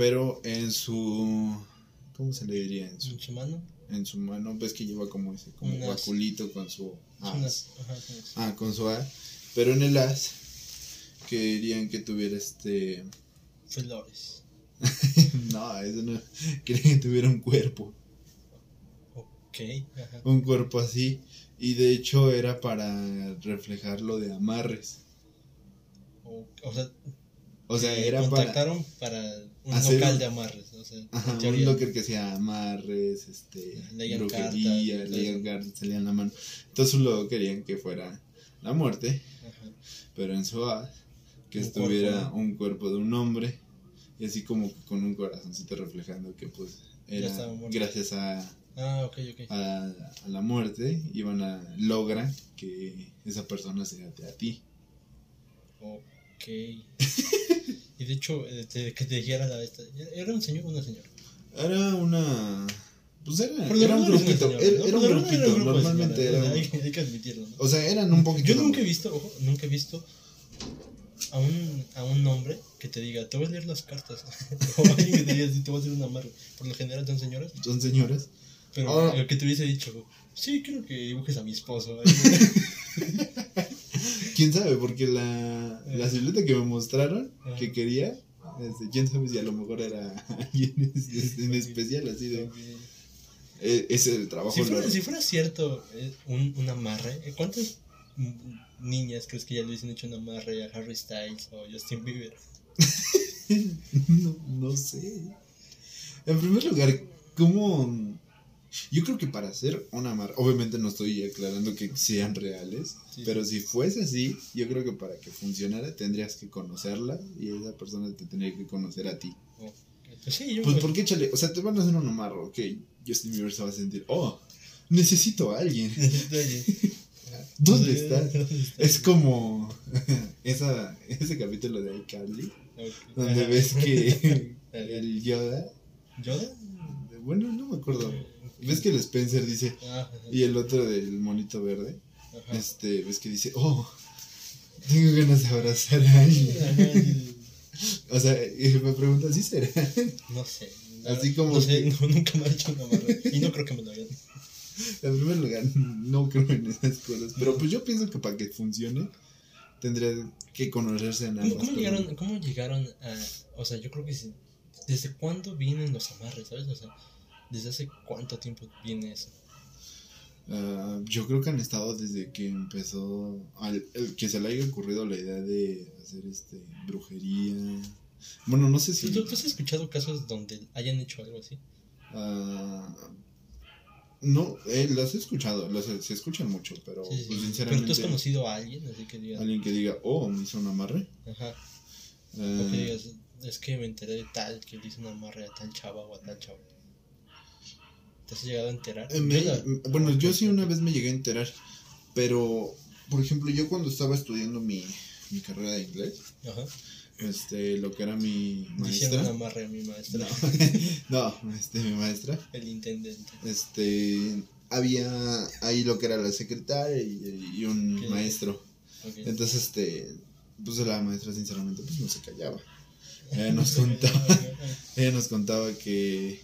Pero en su ¿cómo se le diría? En su, En su mano. en su mano, ves que lleva como ese como Un con su as. ajá, Ah, con su as, pero en el as querían que tuviera este Flores. no, eso no, querían que tuviera un cuerpo. Ok, ajá. un cuerpo así y de hecho era para reflejar lo de amarres O, o sea, o sea era para contactaron para, un hacer local de amarres. O sea, Ajá, un locker que sea amarres este Leían brujería leían cartas salían la mano entonces luego querían que fuera la muerte Ajá. pero en su as que Un estuviera cuerpo, un cuerpo de un hombre y así como que con un corazoncito reflejando que pues era gracias a, Ah, ok, ok. a, a la muerte, iban a logran que esa persona se ate a ti. Ok. y de hecho, eh, que te dijera la esta. ¿Era un señor o una señora? Era una. Pues era, era un grupito. Era, era un grupito. Normalmente era. Hay, que- hay que admitirlo, ¿no? O sea, eran un poquito. Yo nunca he visto, ojo, nunca he visto a un, a un hombre que te diga, te voy a leer las cartas. o alguien que te diga, sí, te voy a hacer un amarre. Por lo general son señoras. Son señoras. Pero Ahora- el que te hubiese dicho, sí, quiero que dibujes a mi esposo. Quién sabe, porque la, la Eh. silueta que me mostraron Ajá. que quería. este, quién sabe si a lo mejor era alguien es- en especial, así de. eh, ese el trabajo. Si fuera, lo- si fuera cierto eh, un, un amarre, ¿eh? ¿cuántas niñas crees que ya le hubiesen hecho un amarre a Harry Styles o Justin Bieber? no, no sé. En primer lugar, ¿cómo.? Yo creo que para hacer una marca, obviamente no estoy aclarando que sean reales, Sí. pero si fuese así, yo creo que para que funcionara tendrías que conocerla y esa persona te tendría que conocer a ti. Pues sí, yo Pues porque échale, o sea, te van a hacer un amarro, ok, Justin Bieber se va a sentir, oh, necesito a alguien, ¿dónde está? ¿Dónde está? Es como esa, ese capítulo de iCarly, donde Ajá. ves que el Yoda, ¿Yoda? bueno, no me acuerdo, ves que el Spencer dice, Ah, y el otro del monito verde, ajá. este, ves que dice, oh, tengo ganas de abrazar a alguien. Ajá, O sea, y me pregunta, ¿sí será? No sé. Así como No sé, no, nunca me ha hecho un amarre. Y no creo que me lo hagan. En primer lugar, no creo en esas cosas. Pero pues yo pienso que para que funcione, tendría que conocerse en ¿Cómo, ambas cómo llegaron, ¿Cómo llegaron a.? O sea, yo creo que sí. ¿Desde cuándo vienen los amarres, sabes? O sea, ¿desde hace cuánto tiempo viene eso? Ah, yo creo que han estado desde que empezó. Al, el que se le haya ocurrido la idea de hacer este brujería. Bueno, no sé si. ¿Tú, tú has escuchado casos donde hayan hecho algo así? ah, no, eh, las he escuchado, las se escuchan mucho, pero Sí, sí, pues. Pero sinceramente. tú has conocido a alguien, así que digas. Alguien que diga, oh, me hizo un amarre. Ajá. Ah, O que digas, es que me enteré de tal, que le hizo un amarre a tal chava o a tal chava. ¿Te has llegado a enterar? Eh, me- Yo la- bueno, yo sí una vez me llegué a enterar, pero, por ejemplo, yo cuando estaba estudiando mi, mi carrera de inglés, Ajá. este, lo que era mi maestra, amarre a mi maestra, no, este, mi maestra, el intendente. este, había ahí lo que era la secretaria y, y un maestro, entonces, este, pues la maestra sinceramente pues no se callaba, ella nos contaba, ella nos contaba que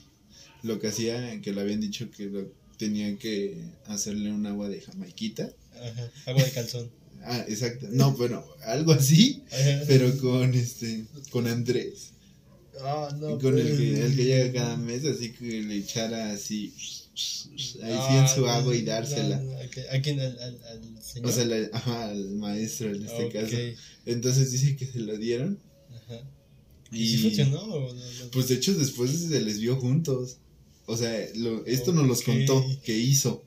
lo que hacía, que le habían dicho que lo, tenía que hacerle un agua de jamaiquita, Ajá. Agua de calzón. Ah, exacto. No, bueno, algo así, Ajá. pero con este, con Andrés. Ah, no. y con el que, pues. el que llega cada mes, así que le echara así, ahí sí en Ah, su no, agua y no, dársela. no, ¿A quién? ¿A quién? ¿Al, al, al señor? O sea, la- ajá, al maestro en este Ok. caso. Entonces dice que se lo dieron. Ajá. Y, ¿Y si funcionó? o no? No. Pues de hecho después se les vio juntos. O sea, lo, esto nos los contó que hizo.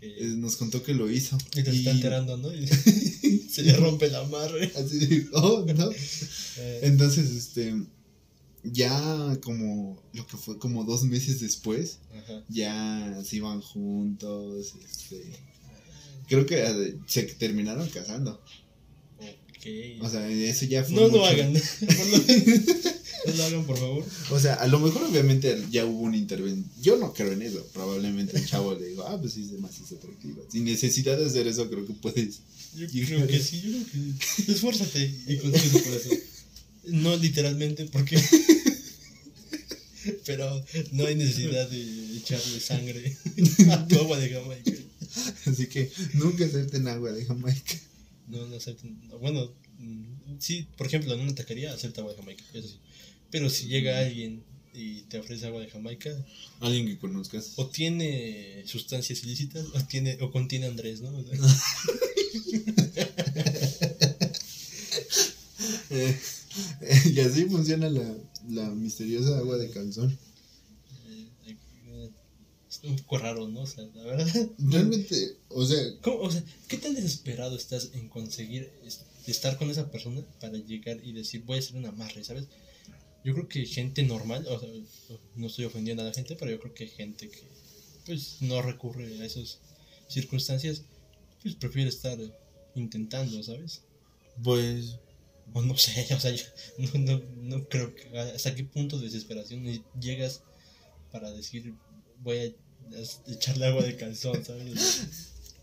Eh, Nos contó que lo hizo. Y te Y- está enterando, ¿no? Y se le rompe el amarre. Así de, oh, no. Eh, Entonces, este, ya como lo que fue como dos meses después, Ajá. ya se iban juntos, este, creo que eh, se terminaron casando. O sea, eso ya fue no lo hagan. Por no lo hagan, por favor. O sea, a lo mejor obviamente ya hubo una intervención. Yo no creo en eso. Probablemente el chavo le dijo, ah, pues sí, es demasiado atractiva. Sin necesidad de hacer eso, creo que puedes. Yo creo que sí, yo creo que. Esfuérzate y consigue tu corazón. No literalmente, porque. Pero no hay necesidad de echarle sangre a tu agua de Jamaica. Así que nunca acepten agua de Jamaica. No, no acepten. Bueno, sí, por ejemplo, en una taquería acepta agua de Jamaica, eso sí. Pero si llega alguien y te ofrece agua de Jamaica, Alguien que conozcas. o tiene sustancias ilícitas, o, tiene, o contiene Andrés, ¿no? O sea, Eh, y así funciona la, la misteriosa agua de calzón. Un poco raro, ¿no? O sea, la verdad. Realmente, o sea, ¿Cómo? O sea, ¿qué tan desesperado estás en conseguir es- estar con esa persona para llegar y decir, voy a hacer un amarre, ¿sabes? Yo creo que gente normal, o sea, no estoy ofendiendo a la gente, pero yo creo que gente que pues no recurre a esas circunstancias, pues prefiere estar intentando, ¿sabes? Pues. O no sé, o sea, yo no, no, no creo que hasta qué punto de desesperación llegas para decir voy a echarle agua de calzón, ¿sabes?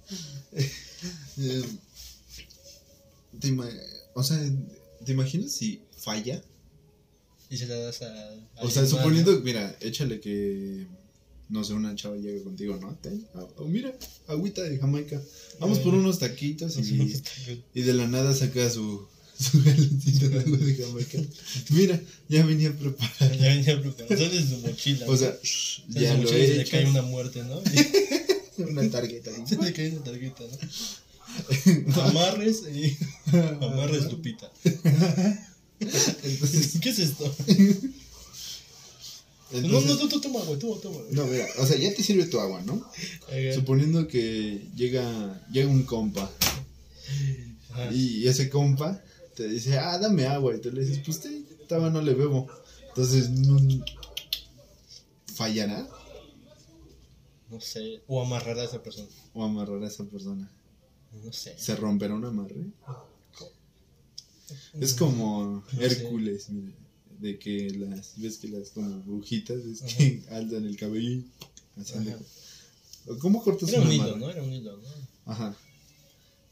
Eh, ¿te o sea, ¿te imaginas si falla? Y se la das a... a O sea, suponiendo, mira, échale que, no sé, una chava llega contigo, ¿no? Ten, ah, oh, mira, agüita de Jamaica. Vamos por unos taquitos ¿no? y, y de la nada saca su, su galetita de agua de Jamaica. Mira, ya venía preparada. Ya venía preparado, sale de su mochila. O sea, ya lo he le hecho. cae una muerte, ¿no? Una tarjeta. se le cae una tarjeta, ¿no? Amarres y... Amarres Lupita. Entonces, ¿Qué es esto? No, entonces- no, tú toma, güey, toma, toma. No, mira, o sea, ya te sirve tu agua, ¿no? Ajá. Suponiendo que llega, llega un compa Ajá. y ese compa te dice, ah, dame agua. Y tú le dices, pues te, estaba no le bebo. Entonces, ¿fallará No sé. O amarrar a esa persona. o amarrará a esa persona? No sé. ¿Se romperá un amarre? Es como. Hércules, mira, de que las, ves que las como brujitas, es que alzan el cabello y haciendo- Ajá. ¿Cómo cortas Era un un hilo, amarre? ¿no? Era un hilo, ¿no? Ajá.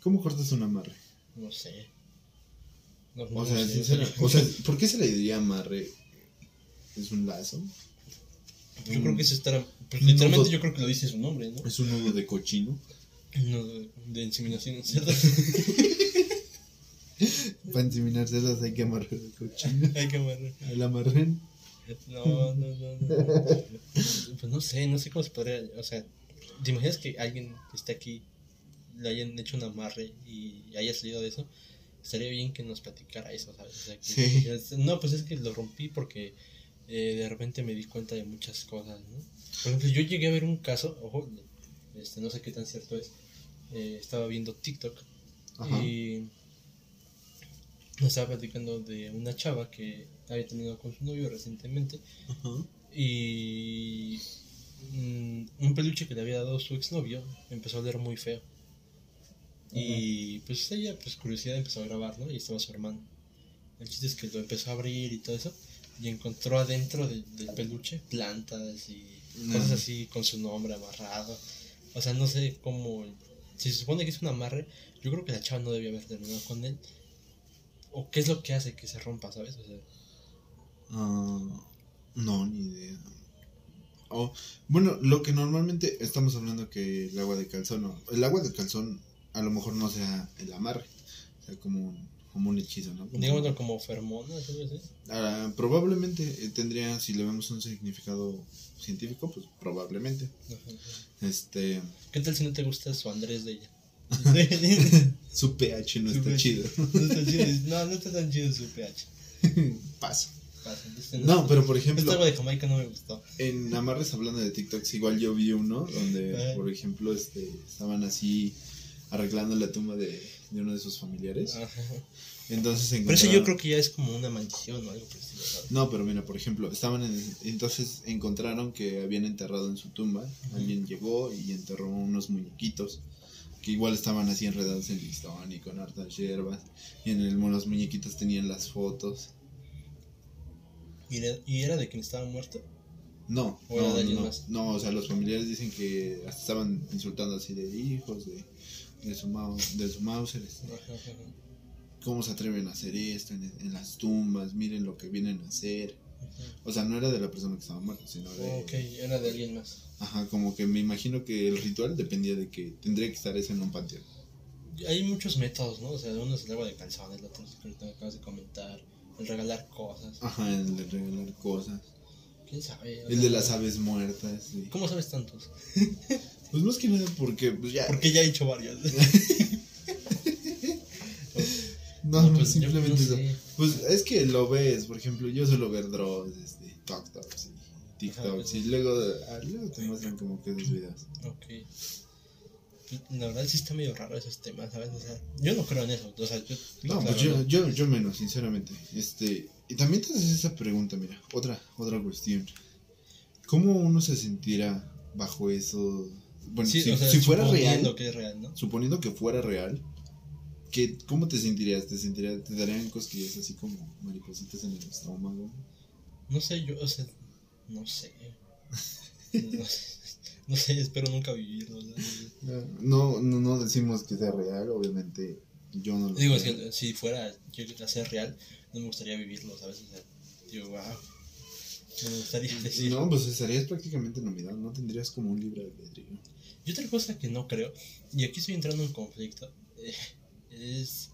¿Cómo cortas un amarre? No sé. O sea, sé, sincera- o sea, ¿por qué se le diría amarre? ¿Es un lazo? Yo creo que eso estará. Pues Un literalmente nudo. yo creo que lo dice su nombre, ¿no? ¿Es un nudo de cochino? No, de, de inseminación en cerdo. Para inseminar cerdas hay que amarrar el cochino. Hay que amarrar. El amarren. No, no, no, no. Pues no sé, no sé cómo se podría. O sea, ¿te imaginas que alguien que esté aquí le hayan hecho un amarre y haya salido de eso? Estaría bien que nos platicara eso, ¿sabes? O sea, que- Sí. no, pues es que lo rompí porque eh, de repente me di cuenta de muchas cosas, ¿no? Por ejemplo, yo llegué a ver un caso, ojo, este, no sé qué tan cierto es. eh, estaba viendo TikTok Ajá. y me estaba platicando de una chava que había tenido con su novio recientemente Ajá. y mm, un peluche que le había dado su exnovio empezó a oler muy feo. Y pues ella, pues curiosidad, empezó a grabar, ¿no? Y estaba su hermano. El chiste es que lo empezó a abrir y todo eso. Y encontró adentro del, del peluche plantas y cosas así con su nombre amarrado. O sea, no sé cómo. Si se supone que es un amarre, yo creo que la chava no debía haber terminado con él. ¿O qué es lo que hace que se rompa, sabes? O sea, Ah, no, ni idea. Oh, bueno, lo que normalmente estamos hablando que el agua de calzón, no. El agua de calzón a lo mejor no sea el amarre, sea, como un, como un hechizo, ¿no? Como- digámoslo como feromonas, algo así. Ah, probablemente eh, tendría, si le vemos un significado científico, pues probablemente. Ajá, ajá. Este, ¿Qué tal si no te gusta su Andrés de ella? su pH no Su está pH. chido. No está chido, no, no está tan chido su pH. Paso. Este No, pero por ejemplo, agua de Jamaica no me gustó. en amarres hablando de TikToks, igual yo vi uno donde, por ejemplo, este, estaban así arreglando la tumba de, de uno de sus familiares. Ajá. Entonces Pero eso encontraron... yo creo que ya es como una maldición o algo por estilo. No, pero mira, por ejemplo, estaban en, entonces encontraron que habían enterrado en su tumba, alguien llegó y enterró unos muñequitos que igual estaban así enredados en listón y con hartas hierbas y en el, los muñequitos tenían las fotos. ¿Y era, ¿Y era de quien estaba muerto? No, ¿O era no, no, no, o sea, los familiares dicen que hasta estaban insultando así de hijos de, de su, mau- de su Mauser. ¿Cómo se atreven a hacer esto en, en las tumbas? Miren lo que vienen a hacer. O sea, no era de la persona que estaba muerta, sino de... Ok, era de alguien más. Ajá, como que me imagino que el ritual dependía de que tendría que estar eso en un panteón. Hay muchos métodos, ¿no? O sea, uno es el agua de calzón, el otro es el que acabas de comentar, el regalar cosas. Ajá, el de regalar cosas. ¿Quién sabe? O El sea, de las aves muertas. sí. ¿Cómo sabes tantos? Pues más que nada porque, pues ya. Porque ya he hecho varios. No, No, no, pues, simplemente no eso. Pues es que lo ves, por ejemplo, yo suelo ver drogs, este, TikToks y Ajá, TikToks. pues. Y luego, ah, luego te muestran como que esos videos. Ok. pues, la verdad sí está medio raro esos temas, ¿sabes? O sea, yo no creo en eso. O sea, yo, No, pues yo, yo, yo menos, sinceramente. Este, y también te haces esa pregunta, mira, otra, otra cuestión. ¿Cómo uno se sentirá bajo eso? Bueno, Sí, si, o sea, si fuera real, que es real, ¿no? suponiendo que fuera real, ¿qué, ¿cómo te sentirías? ¿Te sentirías, te darían cosquillas así como maripositas en el estómago? No sé, yo, o sea, no sé. No, sé, no sé, espero nunca vivirlo. No, no, no decimos que sea real, obviamente yo no lo Digo, es que si fuera yo a ser real, no me gustaría vivirlo, ¿sabes? O sea, digo, wow. No me gustaría decir. No, pues estarías prácticamente nominado, no tendrías como un libre albedrío. Y otra cosa que no creo, y aquí estoy entrando en conflicto, eh, es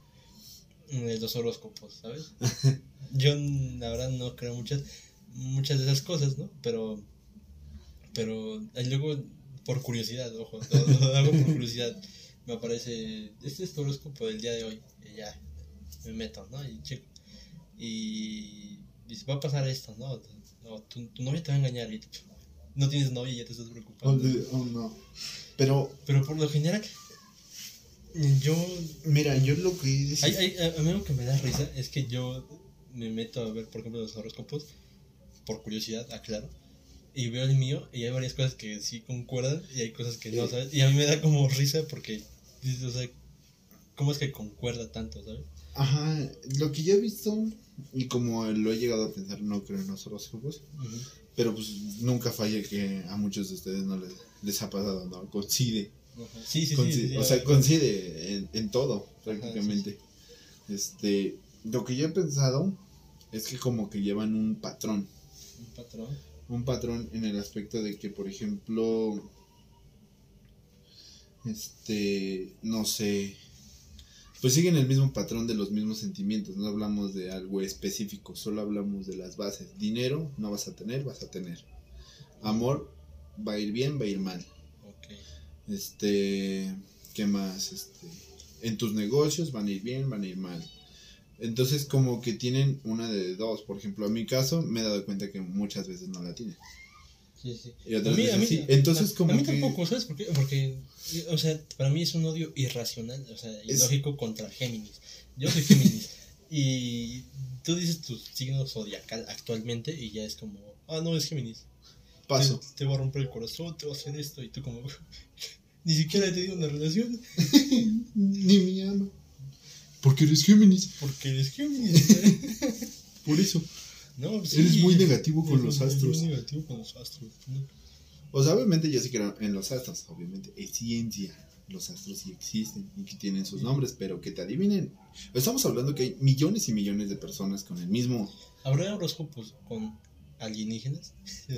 eh, los horóscopos, ¿sabes? Yo la verdad no creo muchas, muchas de esas cosas, ¿no? Pero, pero luego, por curiosidad, ojo, lo, lo hago por curiosidad, me aparece, este es tu horóscopo del día de hoy, y ya, me meto, ¿no? Y checo, y dice, va a pasar esto, ¿no? O tu, tu novia te va a engañar y no tienes novia y ya te estás preocupando. oh, no. Pero, Pero por lo general, yo. mira, yo lo que dices- Hay, hay, a a mí lo que me da risa es que yo me meto a ver, por ejemplo, los horóscopos, por curiosidad, aclaro, y veo el mío, y hay varias cosas que sí concuerdan, y hay cosas que no. ¿sabes? Y a mí me da como risa porque, o sea, ¿cómo es que concuerda tanto, ¿sabes? Ajá, lo que yo he visto, y como lo he llegado a pensar, no creo en los horóscopos, Ujú. pero pues nunca falla que a muchos de ustedes no les, les ha pasado, ¿no? Coincide. Sí, sí, sí, Coincide, sí, o sea, coincide en, en todo, prácticamente. Este, lo que yo he pensado es que como que llevan un patrón. Un patrón. un patrón en el aspecto de que, por ejemplo, este, no sé, pues siguen el mismo patrón de los mismos sentimientos, no hablamos de algo específico, solo hablamos de las bases. Dinero no vas a tener, vas a tener. Amor va a ir bien, va a ir mal. Este, ¿qué más? Este, en tus negocios van a ir bien, van a ir mal. Entonces como que tienen una de dos. Por ejemplo, en mi caso me he dado cuenta que muchas veces no la tienen. Sí, sí. Y A mí, a veces mí, sí. Entonces a- como a mí que... tampoco, ¿sabes por qué? Porque, o sea, para mí es un odio irracional, o sea, Es- ilógico contra Géminis. Yo soy Géminis y tú dices tu signo zodiacal actualmente y ya es como, ah, no, es Géminis. Paso. Te, te va a romper el corazón, te va a hacer esto y tú como, ni siquiera he tenido una relación Ni me ama. Porque eres Géminis. porque eres Géminis. Por eso. No, pues Eres sí, muy negativo con eres los muy astros. negativo con los astros. ¿no? O sea, obviamente yo sí creo en los astros. Obviamente es ciencia. Los astros sí existen y que tienen sus nombres, pero que te adivinen. Estamos hablando que hay millones y millones de personas con el mismo ¿Habrá horóscopos con alienígenas?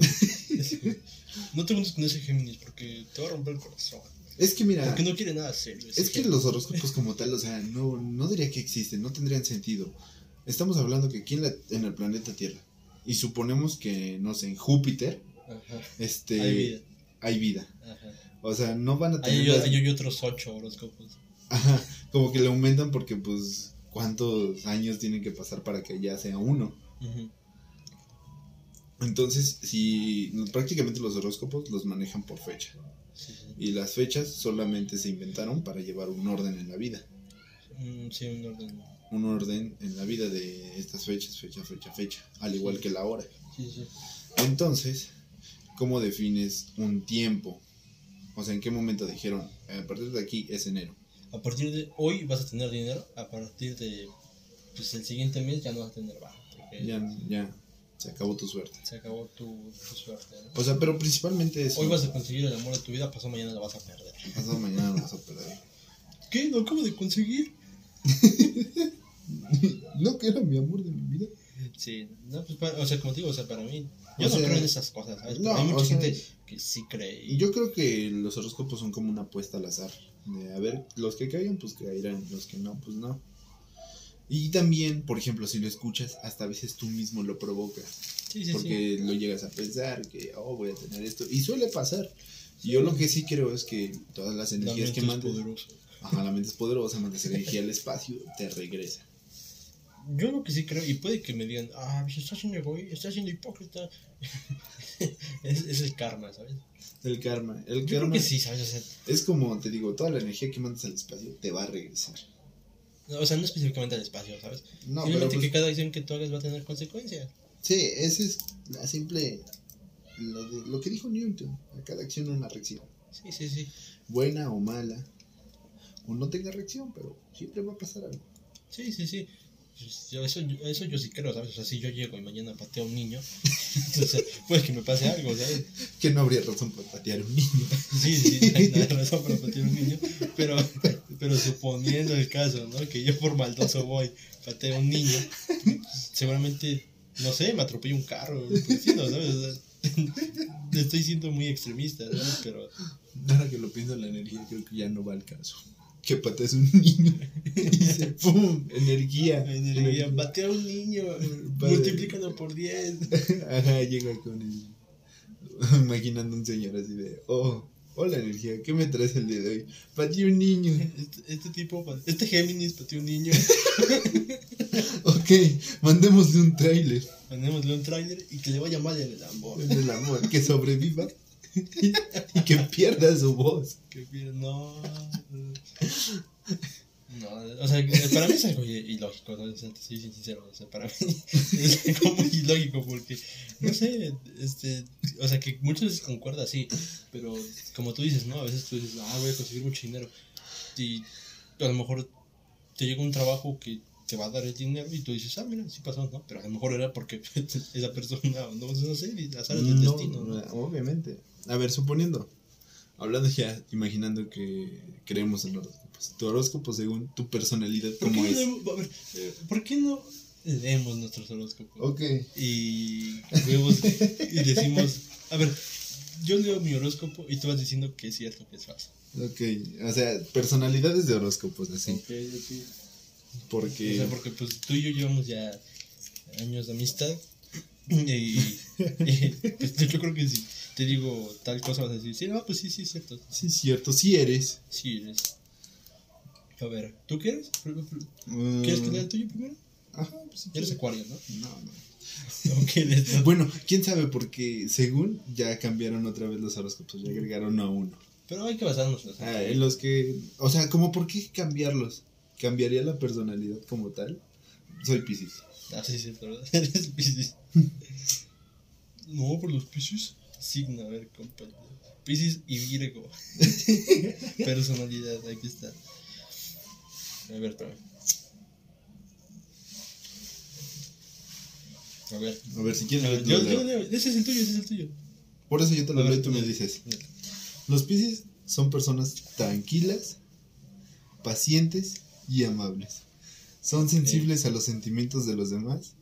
no te juntes con ese Géminis porque te va a romper el corazón. Es que mira, Porque no quiere nada serio. es que Géminis. los horóscopos como tal, o sea, no, no diría que existen, no tendrían sentido. Estamos hablando que aquí en, la- en el planeta Tierra, y suponemos que, no sé, en Júpiter, Ajá. este, Hay vida. hay vida. Ajá. O sea, no van a tener... Hay, las- hay, hay otros ocho horóscopos. Ajá, como que le aumentan porque, pues, ¿cuántos años tienen que pasar para que ya sea uno? Entonces, si prácticamente los horóscopos los manejan por fecha. Sí, sí. Y las fechas solamente se inventaron para llevar un orden en la vida. Mm, sí, un orden. Un orden en la vida de estas fechas, fecha, fecha, fecha. Al igual que la hora. Sí, sí. Entonces, ¿cómo defines un tiempo? O sea, ¿en qué momento dijeron, a partir de aquí es enero? A partir de hoy vas a tener dinero. A partir de pues, el siguiente mes ya no vas a tener. Porque Ya, ya, se acabó tu suerte. se acabó tu, tu suerte. ¿no? O sea, pero principalmente eso. Hoy vas a conseguir el amor de tu vida, pasado mañana lo vas a perder. Pasado mañana lo vas a perder. ¿Qué? ¿Lo acabo de conseguir? no, que era mi amor de mi vida. Sí, no, pues, para- o sea, como te digo, o sea, para mí, yo O no sea, creo en esas cosas, ¿sabes? Pero no, hay mucha o sea, gente que sí cree. Y, Yo creo que los horóscopos son como una apuesta al azar. De a ver, los que caigan, pues caerán. Los que no, pues no. Y también, por ejemplo, si lo escuchas, hasta a veces tú mismo lo provocas. sí, sí, sí. porque lo llegas a pensar que, oh, voy a tener esto. Y suele pasar. Yo lo que sí creo es que todas las La energías que es mandes. Ajá, la mente es poderosa, mandas energía al espacio, te regresa. yo lo que sí creo, y puede que me digan, ah, se está haciendo egoísta, está siendo hipócrita. es, es el karma, ¿sabes? El karma. El Yo creo karma que sí, ¿sabes? O sea, es como, te digo, toda la energía que mandas al espacio te va a regresar. no, o sea, no específicamente al espacio, ¿sabes? No, pero Simplemente pues, que cada acción que tú hagas va a tener consecuencias. sí, ese es la simple, lo, de- lo que dijo Newton, a cada acción una reacción, Sí, sí, sí. buena o mala, o no tenga reacción, pero siempre va a pasar algo. Sí, sí, sí. Pues yo- eso, eso yo sí creo, ¿sabes? O sea, si yo llego y mañana pateo a un niño, entonces puede que me pase algo, ¿sabes? Que no habría razón para patear a un niño. Sí, sí, no hay, no hay razón para patear a un niño, pero, pero suponiendo el caso, ¿no? Que yo por maldoso voy, pateo a un niño, seguramente, no sé, me atropello un carro, pues sí, ¿no? ¿sabes? O sea, estoy siendo muy extremista, ¿sabes? Pero Ahora que lo pienso en la energía, creo que ya no va al caso. Que patees a un niño y dice, ¡pum! Energía. energía, patea a un niño, multiplícalo por 10. Ajá, llega con el. Imaginando un señor así de, oh, hola energía, ¿qué me traes el día de hoy? Pateé un niño. Este, este tipo, este Géminis pateó un niño, Ok, mandémosle un tráiler mandémosle un tráiler y que le vaya mal en el amor. del amor, que sobreviva y que pierda su voz. Que pide- no. No, o sea, para mí es algo ilógico, ¿no? Soy sincero, o sea, para mí es algo muy ilógico porque, no sé, este, o sea, que muchas veces concuerda, sí, pero como tú dices, ¿no? A veces tú dices, ah, voy a conseguir mucho dinero y a lo mejor te llega un trabajo que te va a dar el dinero y tú dices, ah, mira, sí pasó, ¿no? Pero a lo mejor era porque esa persona, no, no sé, azares del No, destino, ¿no? obviamente. A ver, suponiendo, hablando ya, imaginando que creemos en horóscopos. Tu horóscopo según tu personalidad, ¿Por qué, ¿cómo no es? leemos, a ver, eh, ¿Por qué no leemos nuestros horóscopos? Ok. Y vemos y decimos, a ver, yo leo mi horóscopo y tú vas diciendo que es cierto, que es falso. Ok, o sea, personalidades de horóscopos, así. Ok, ok. Porque. O sea, porque pues tú y yo llevamos ya años de amistad y, y, pues, yo creo que si te digo tal cosa vas a decir, sí, no, pues sí, sí, es cierto. Sí, es cierto, sí eres. Sí eres. A ver, ¿tú quieres? ¿Quieres que lea el tuyo primero? Ajá, pues sí. Eres acuario, ¿no? No, no. Bueno, quién sabe, porque según ya cambiaron otra vez los horóscopos, ya agregaron a uno. pero hay que basarnos en Ah, en los que. O sea, como por qué cambiarlos? ¿Cambiaría la personalidad como tal? Soy Pisces. Ah, sí, sí, ¿verdad? Eres Piscis. no, por los Piscis. Signo, a ver, compa. Piscis y Virgo. Personalidad, aquí está. A ver, espérame. A ver. A ver, si quieres. Ver, yo, yo leo. Ese es el tuyo, ese es el tuyo. Por eso yo te lo leo y tú me dices. Los Pisces son personas tranquilas, pacientes y amables. Son sensibles a los sentimientos de los demás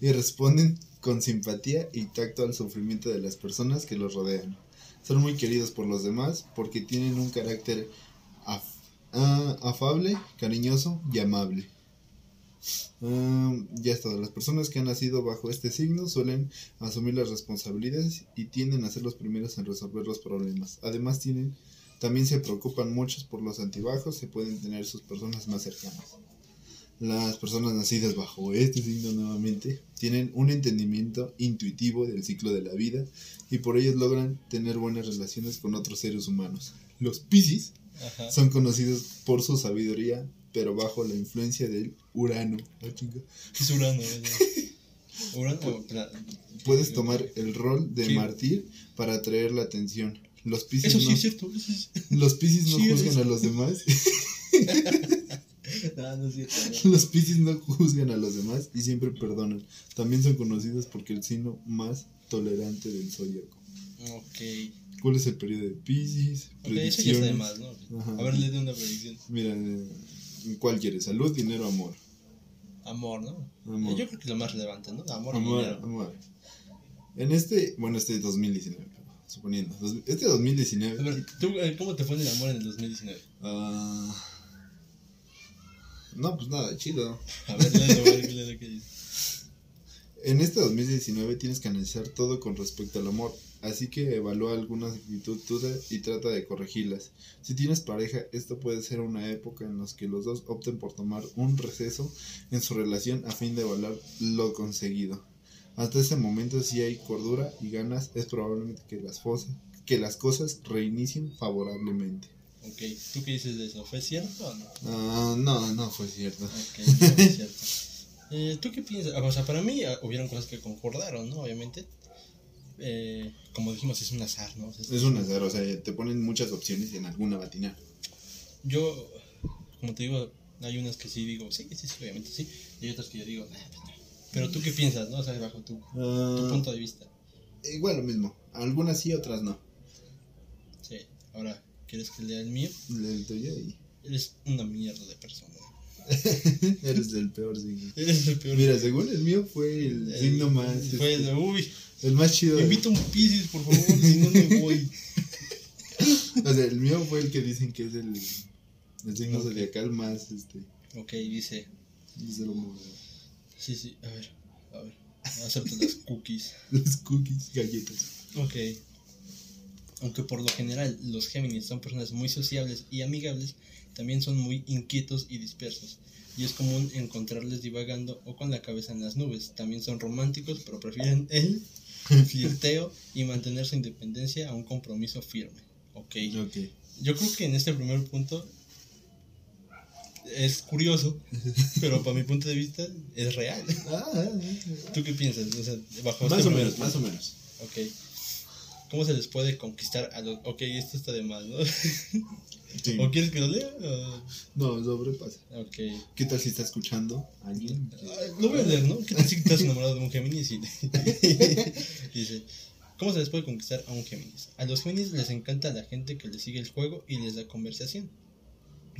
y responden con simpatía y tacto al sufrimiento de las personas que los rodean. Son muy queridos por los demás porque tienen un carácter af- ah, afable, cariñoso y amable. Ah, ya está, las personas que han nacido bajo este signo suelen asumir las responsabilidades y tienden a ser los primeros en resolver los problemas. Además tienen, también se preocupan muchos por los antibajos, se pueden tener sus personas más cercanas. Las personas nacidas bajo este signo nuevamente tienen un entendimiento intuitivo del ciclo de la vida y por ello logran tener buenas relaciones con otros seres humanos. Los Piscis Ajá. son conocidos por su sabiduría, pero bajo la influencia del Urano. Ah. Es Urano, Puedes tomar el rol de Sí. mártir para atraer la atención. Los Piscis Eso sí no, es cierto. Es... los Piscis no Sí, juzgan a los demás. No, no es cierto. no. Los Piscis no juzgan a los demás y siempre perdonan. También son conocidos porque el signo más tolerante del zodiaco. Ok. ¿Cuál es el periodo de Piscis? Ok, eso ya está de más, ¿no? Ajá. A ver, le doy una predicción. Mira, eh, ¿cuál quieres? ¿Salud, dinero, amor? Amor, ¿no? Amor. Yo creo que es lo más relevante, ¿no? Amor, y Amor, dinero. amor. En este, bueno, este 2019, suponiendo. Este A 2019. ver, ¿tú, eh, ¿cómo te fue en el amor en el 2019? ah, no, pues nada, chido. A ver, léelo, a léelo qué dice. En este 2019 tienes que analizar todo con respecto al amor, así que evalúa algunas actitudes y trata de corregirlas. Si tienes pareja, esto puede ser una época en la que los dos opten por tomar un receso en su relación a fin de evaluar lo conseguido. Hasta ese momento, si hay cordura y ganas, es probablemente que las, que las cosas reinicien favorablemente. Ok, ¿tú qué dices de eso? ¿Fue cierto o no? Ah, no, no fue cierto. Ok, no fue cierto. Eh, ¿Tú qué piensas? O sea, para mí ah, hubieron cosas que concordaron, ¿no? Obviamente. Eh, como dijimos, es un azar, ¿no? es un azar, o sea, te ponen muchas opciones y en alguna va a atinar. Yo, como te digo, hay unas que sí digo, sí, sí, sí, obviamente sí. Y hay otras que yo digo, nah, pues. Pero tú qué piensas, ¿no? O sea, bajo tu, tu Ah, punto de vista. igual lo mismo. Algunas sí, otras no. Sí. Ahora, ¿quieres que lea el mío? El tuyo y... Eres una mierda de persona. Eres del peor signo. Eres el peor. Mira, según el mío fue el El- signo más... Fue el este, de, uy, el más chido. invita un Pisces, por favor, si no me voy. O sea, el mío fue el que dicen que es el, el signo Ok. zodiacal más, este, Ok, dice, dice lo mo- sí, sí, a ver, a ver, acepto las cookies. Los cookies, galletas. Ok. Aunque por lo general los Géminis son personas muy sociables y amigables, también son muy inquietos y dispersos. Y es común encontrarles divagando o con la cabeza en las nubes. También son románticos, pero prefieren el flirteo y mantener su independencia a un compromiso firme. Ok. Ok. Yo creo que en este primer punto es curioso, pero para mi punto de vista es real. Ah, ah, ah. ¿Tú qué piensas? O sea, bajo Más este o menos, más o menos. Ok. ¿Cómo se les puede conquistar a los.? Ok, esto está de mal, ¿no? Sí. ¿O quieres que lo lea? O- No, sobrepasa. Ok. ¿Qué tal si está escuchando alguien? Lo voy a leer, ¿no? ¿Qué tal si estás enamorado de un Géminis? Y- Dice: ¿Cómo se les puede conquistar a un Géminis? A los Géminis les encanta la gente que les sigue el juego y les da conversación.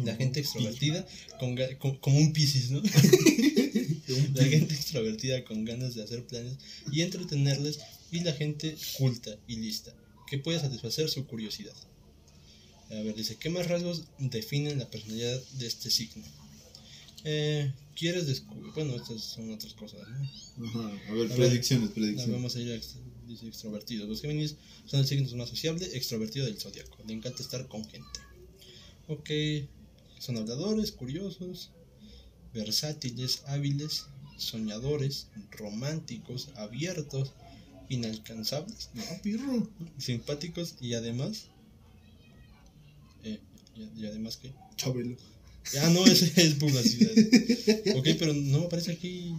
La gente extrovertida, con, con- como un Piscis, ¿no? La gente extrovertida con ganas de hacer planes y entretenerles y la gente culta y lista, que puede satisfacer su curiosidad. A ver, dice, ¿qué más rasgos definen la personalidad de este signo? Eh, ¿Quieres descubrir? Bueno, estas son otras cosas, ¿no? Ajá. A ver, A predicciones, predicciones. Vamos a ir a dice extrovertidos. Los Géminis son el signo más sociable, extrovertido del zodiaco. Le encanta estar con gente. Ok, son habladores, curiosos, versátiles, hábiles, soñadores, románticos, abiertos, inalcanzables, No, pirro. simpáticos y además. eh, y, y además que. Chabelo. Ah, no, ese es publicidad. ok, pero no me aparece aquí.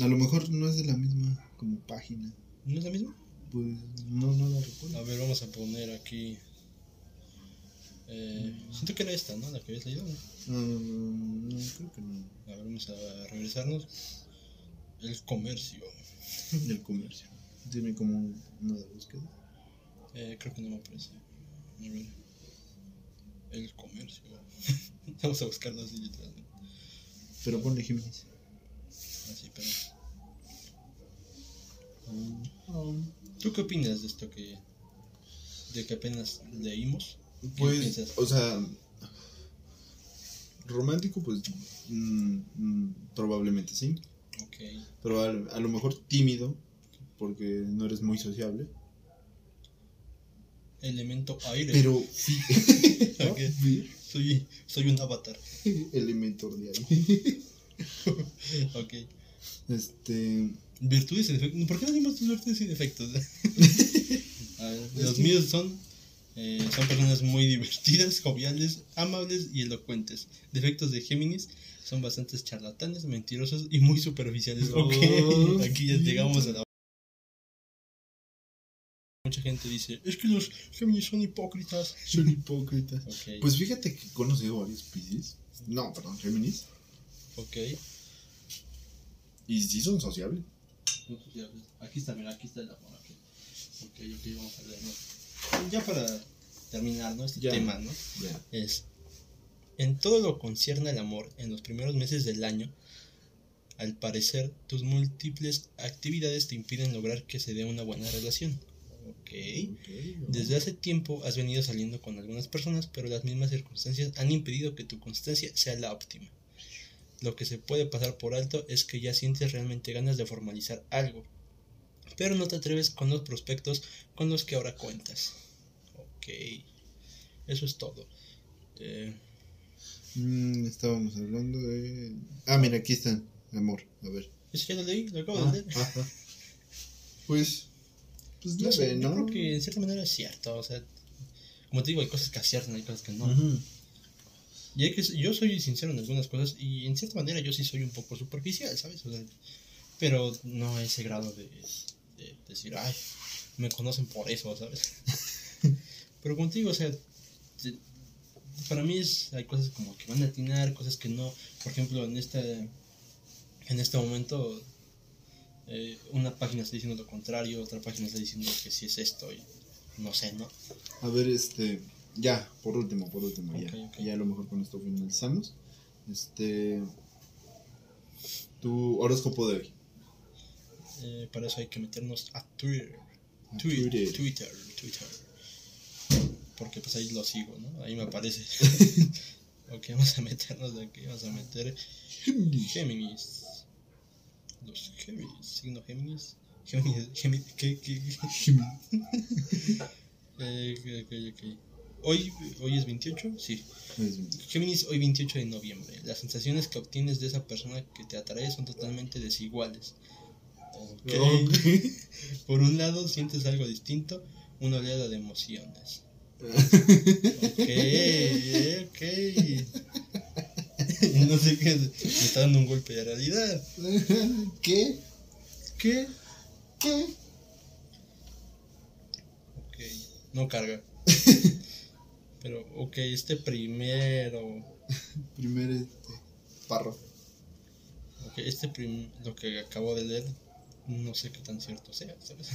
A lo mejor no es de la misma como página. ¿No es la misma? Pues no, no la recuerdo. A ver, vamos a poner aquí. Eh, siento que era esta, ¿no? La que habías leído. ¿no? No, creo que no. A ver, vamos a regresarnos. El comercio. El comercio. Tiene como una de búsqueda. Eh, creo que no me aparece. A ver. El comercio. vamos a buscarlo así literalmente. Pero ponle Géminis. Así, pero. ¿Tú qué opinas de esto que. de que apenas leímos? ¿Qué Pues, o sea, romántico, pues mm, mm, probablemente sí. Ok. Pero a, a lo mejor tímido, porque no eres muy sociable. Elemento aire. Pero sí. Soy, soy un avatar. Elemento aire. Ok. Este. Virtudes y defectos. ¿Por qué no tus virtudes y defectos? A ver, los míos son. Eh, son personas muy divertidas, joviales, amables y elocuentes. Defectos de Géminis son bastantes charlatanes, mentirosos y muy superficiales. Ok, aquí ya llegamos a la. Mucha gente dice: Es que los Géminis son hipócritas. Son hipócritas. Pues fíjate que he conocido varios Pisces. No, perdón, Géminis. ok. Y sí son sociables. Aquí está, mira, aquí está el amor. Ok, ok, ok, vamos a leerlo. Ya para terminar, ¿no? Este tema, ¿no? Es en todo lo concierne al amor en los primeros meses del año al parecer tus múltiples actividades te impiden lograr que se dé una buena relación ok desde hace tiempo has venido saliendo con algunas personas pero las mismas circunstancias han impedido que tu constancia sea la óptima Lo que se puede pasar por alto es que ya sientes realmente ganas de formalizar algo, pero no te atreves con los prospectos con los que ahora cuentas. Ok, eso es todo. Eh, Mm, estábamos hablando de. Ah, mira, aquí están. Amor, a ver. eso ya lo leí, lo acabo Ah, de leer. ajá. Pues. Pues No sé, leve, yo ¿no? creo que en cierta manera es cierto, o sea, como te digo, hay cosas que aciertan, hay cosas que no. Ujú. Y hay que, yo soy sincero en algunas cosas y en cierta manera yo sí soy un poco superficial, ¿sabes? O sea, pero no a ese grado de, de decir, ay, me conocen por eso, ¿sabes? pero contigo, o sea, para mí es, hay cosas como que van a atinar, cosas que no. Por ejemplo, en este, en este momento, eh, una página está diciendo lo contrario, otra página está diciendo que sí es esto y no sé, ¿no? A ver, este. Ya, por último, por último, ya. Ya a lo mejor con esto finalizamos. Este. Tu horóscopo de hoy. Eh, para eso hay que meternos a Twitter. A Twitter, Twitter. Twitter, Twitter. Porque pues ahí lo sigo, ¿no? Ahí me aparece. ok, vamos a meternos de aquí, vamos a meter Géminis. Los Géminis, signo Géminis. Géminis, Géminis, ¿qué, qué, qué? Eh, ok, ok, ok. Hoy, hoy es 28, sí. Géminis, hoy 28 de noviembre. Las sensaciones que obtienes de esa persona que te atrae son totalmente desiguales. Ok. Ok. Por un lado, sientes algo distinto, una oleada de emociones. Ok, ok. No sé qué, me está dando un golpe de realidad. ¿Qué? ¿Qué? ¿Qué? Ok, no carga. Pero, ok, este primero. Primer este, párrafo. Ok, este prim, lo que acabo de leer, no sé qué tan cierto sea, ¿sabes?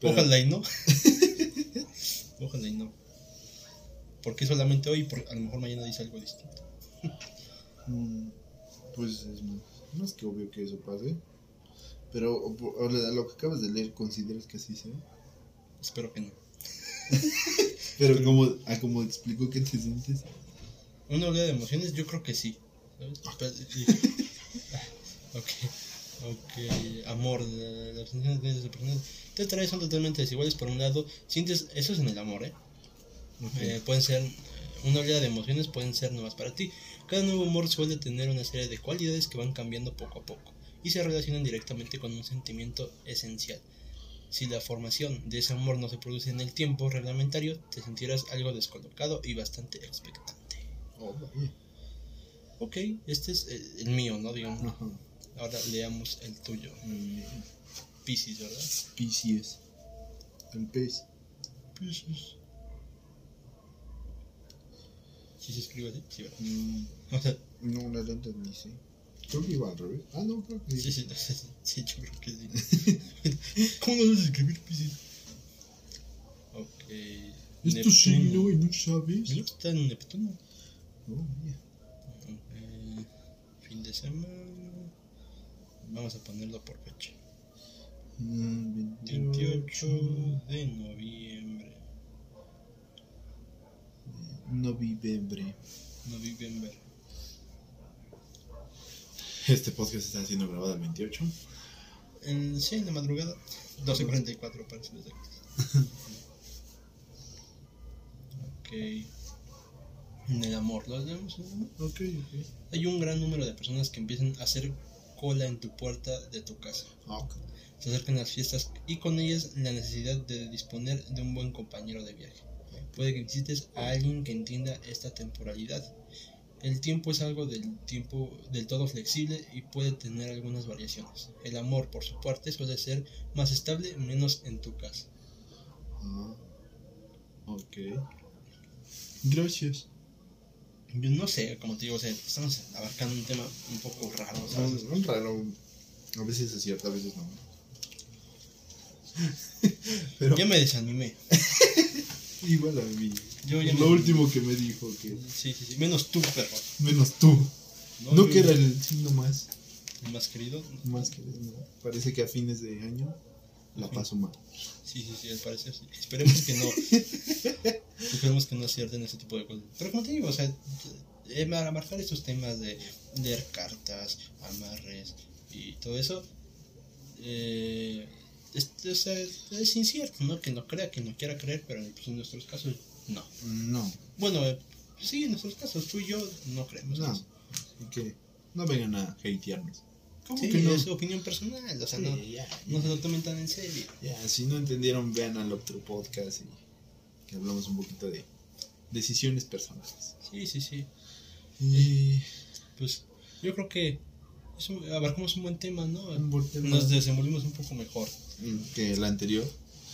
Pero- Ojalá y no. Ojalá y no. Porque solamente hoy, por, a lo mejor mañana dice algo distinto. Mm, Pues es más, más que obvio que eso pase. Pero o- o- lo que acabas de leer, ¿consideras que así sea? Espero que no. Pero como, a como explicó que te sientes. Una oleada de emociones, yo creo que sí. ¿sabes? Ah, ok, ok. Amor, la- las personas te atrae son totalmente desiguales. Por un lado, sientes, eso es en el amor, ¿eh? Eh, pueden ser, eh, una oleada de emociones pueden ser nuevas para ti. Cada nuevo amor suele tener una serie de cualidades que van cambiando poco a poco y se relacionan directamente con un sentimiento esencial. Si la formación de ese amor no se produce en el tiempo reglamentario, te sentirás algo descolocado y bastante expectante. Oh. Ok, este es el, el mío, ¿no? Digamos. Ahora leamos el tuyo. Mm, Piscis, ¿verdad? Pisces. El pez. Piscis. ¿Sí se escribe así? Sí, ¿verdad? Mm, O sea, no, la lenta ni sé. Creo que iba al revés. Ah, no, creo que Sí, sí, sí, sí, yo creo que sí. ¿Cómo no sabes escribir Piscis? Ok. ¿Es tu signo y no sabes? ¿No está en Neptuno? Oh, mira. Eh, fin de semana. Vamos a ponerlo por fecha. Mm, 28 de noviembre. Noviembre. Noviembre. Este podcast está siendo grabado el 28. En, sí, en la madrugada. 12.44 para ser exactos. ok. En el amor, ¿lo amor? Ok, ok. Hay un gran número de personas que empiezan a hacer cola en tu puerta de tu casa. Ah, ok. Se acercan las fiestas y con ellas la necesidad de disponer de un buen compañero de viaje. Puede que necesites a alguien que entienda esta temporalidad. El tiempo es algo del tiempo del todo flexible y puede tener algunas variaciones. El amor, por su parte, suele ser más estable, menos en tu caso. Ah, ok. Gracias. Yo no sé, como te digo, o sea, estamos abarcando un tema un poco raro, ¿sabes? Raro. A veces es cierto, a veces no. Pero Ya me desanimé. igual a mí. Yo ya Lo me- último que me dijo que Sí, sí, sí. Menos tú, perro. menos tú. No, que era el signo más, Más querido. más que no. Parece que a fines de año la paso mal. Sí, sí, sí, al parecer sí. Esperemos que no. Esperemos que no acierten ese tipo de cosas. Pero como te digo, o sea, eh, para marcar estos temas de leer cartas, amarres y todo eso, eh, es, o sea, es incierto, ¿no? Que no crea, que no quiera creer, pero pues, en nuestros casos, no. No, Bueno, eh, sí, en nuestros casos, tú y yo no creemos. no. que no vengan a hatearnos. ¿Cómo Sí, que no? es opinión personal, o sea, Sí, no, ya, no se lo tomen tan en serio. ya, si no entendieron, vean al otro podcast y que hablamos un poquito de decisiones personales. Sí, sí, sí. Y Pues yo creo que es un- abarcamos un buen tema, ¿no? un buen tema Nos desenvolvimos un poco mejor. que el anterior.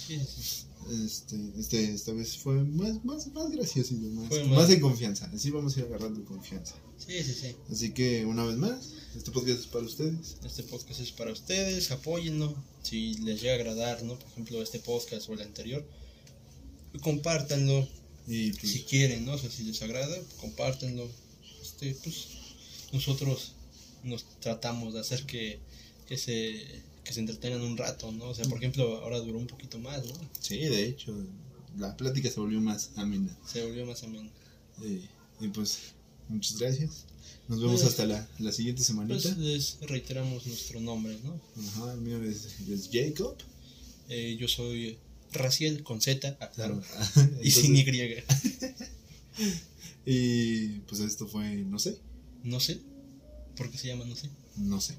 Sí, sí. Este, este, esta vez fue más, más, más gracioso y más, Fue más, más- de confianza. Así vamos a ir agarrando confianza. Sí, sí, sí. Así que una vez más, este podcast es para ustedes. Este podcast es para ustedes, apóyenlo. Si les llega a agradar, ¿no? Por ejemplo, este podcast o el anterior, compártanlo. Y pues, Si quieren, ¿no? O sea, si les agrada, compártanlo. Este, pues nosotros nos tratamos de hacer que, que se que se entretengan un rato, ¿no? O sea, por ejemplo, ahora duró un poquito más, ¿no? sí, de hecho, la plática se volvió más amena. Se volvió más ameno. Y, y pues, muchas gracias. Nos vemos Pues, hasta la, la siguiente semanita. Pues les reiteramos nuestro nombre, ¿no? Ajá, el mío es, es Jacob. Eh, yo soy Raciel con Z, ah, claro, y sin Y. y pues esto fue, no sé, No sé. ¿Por qué se llama no sé? no sé.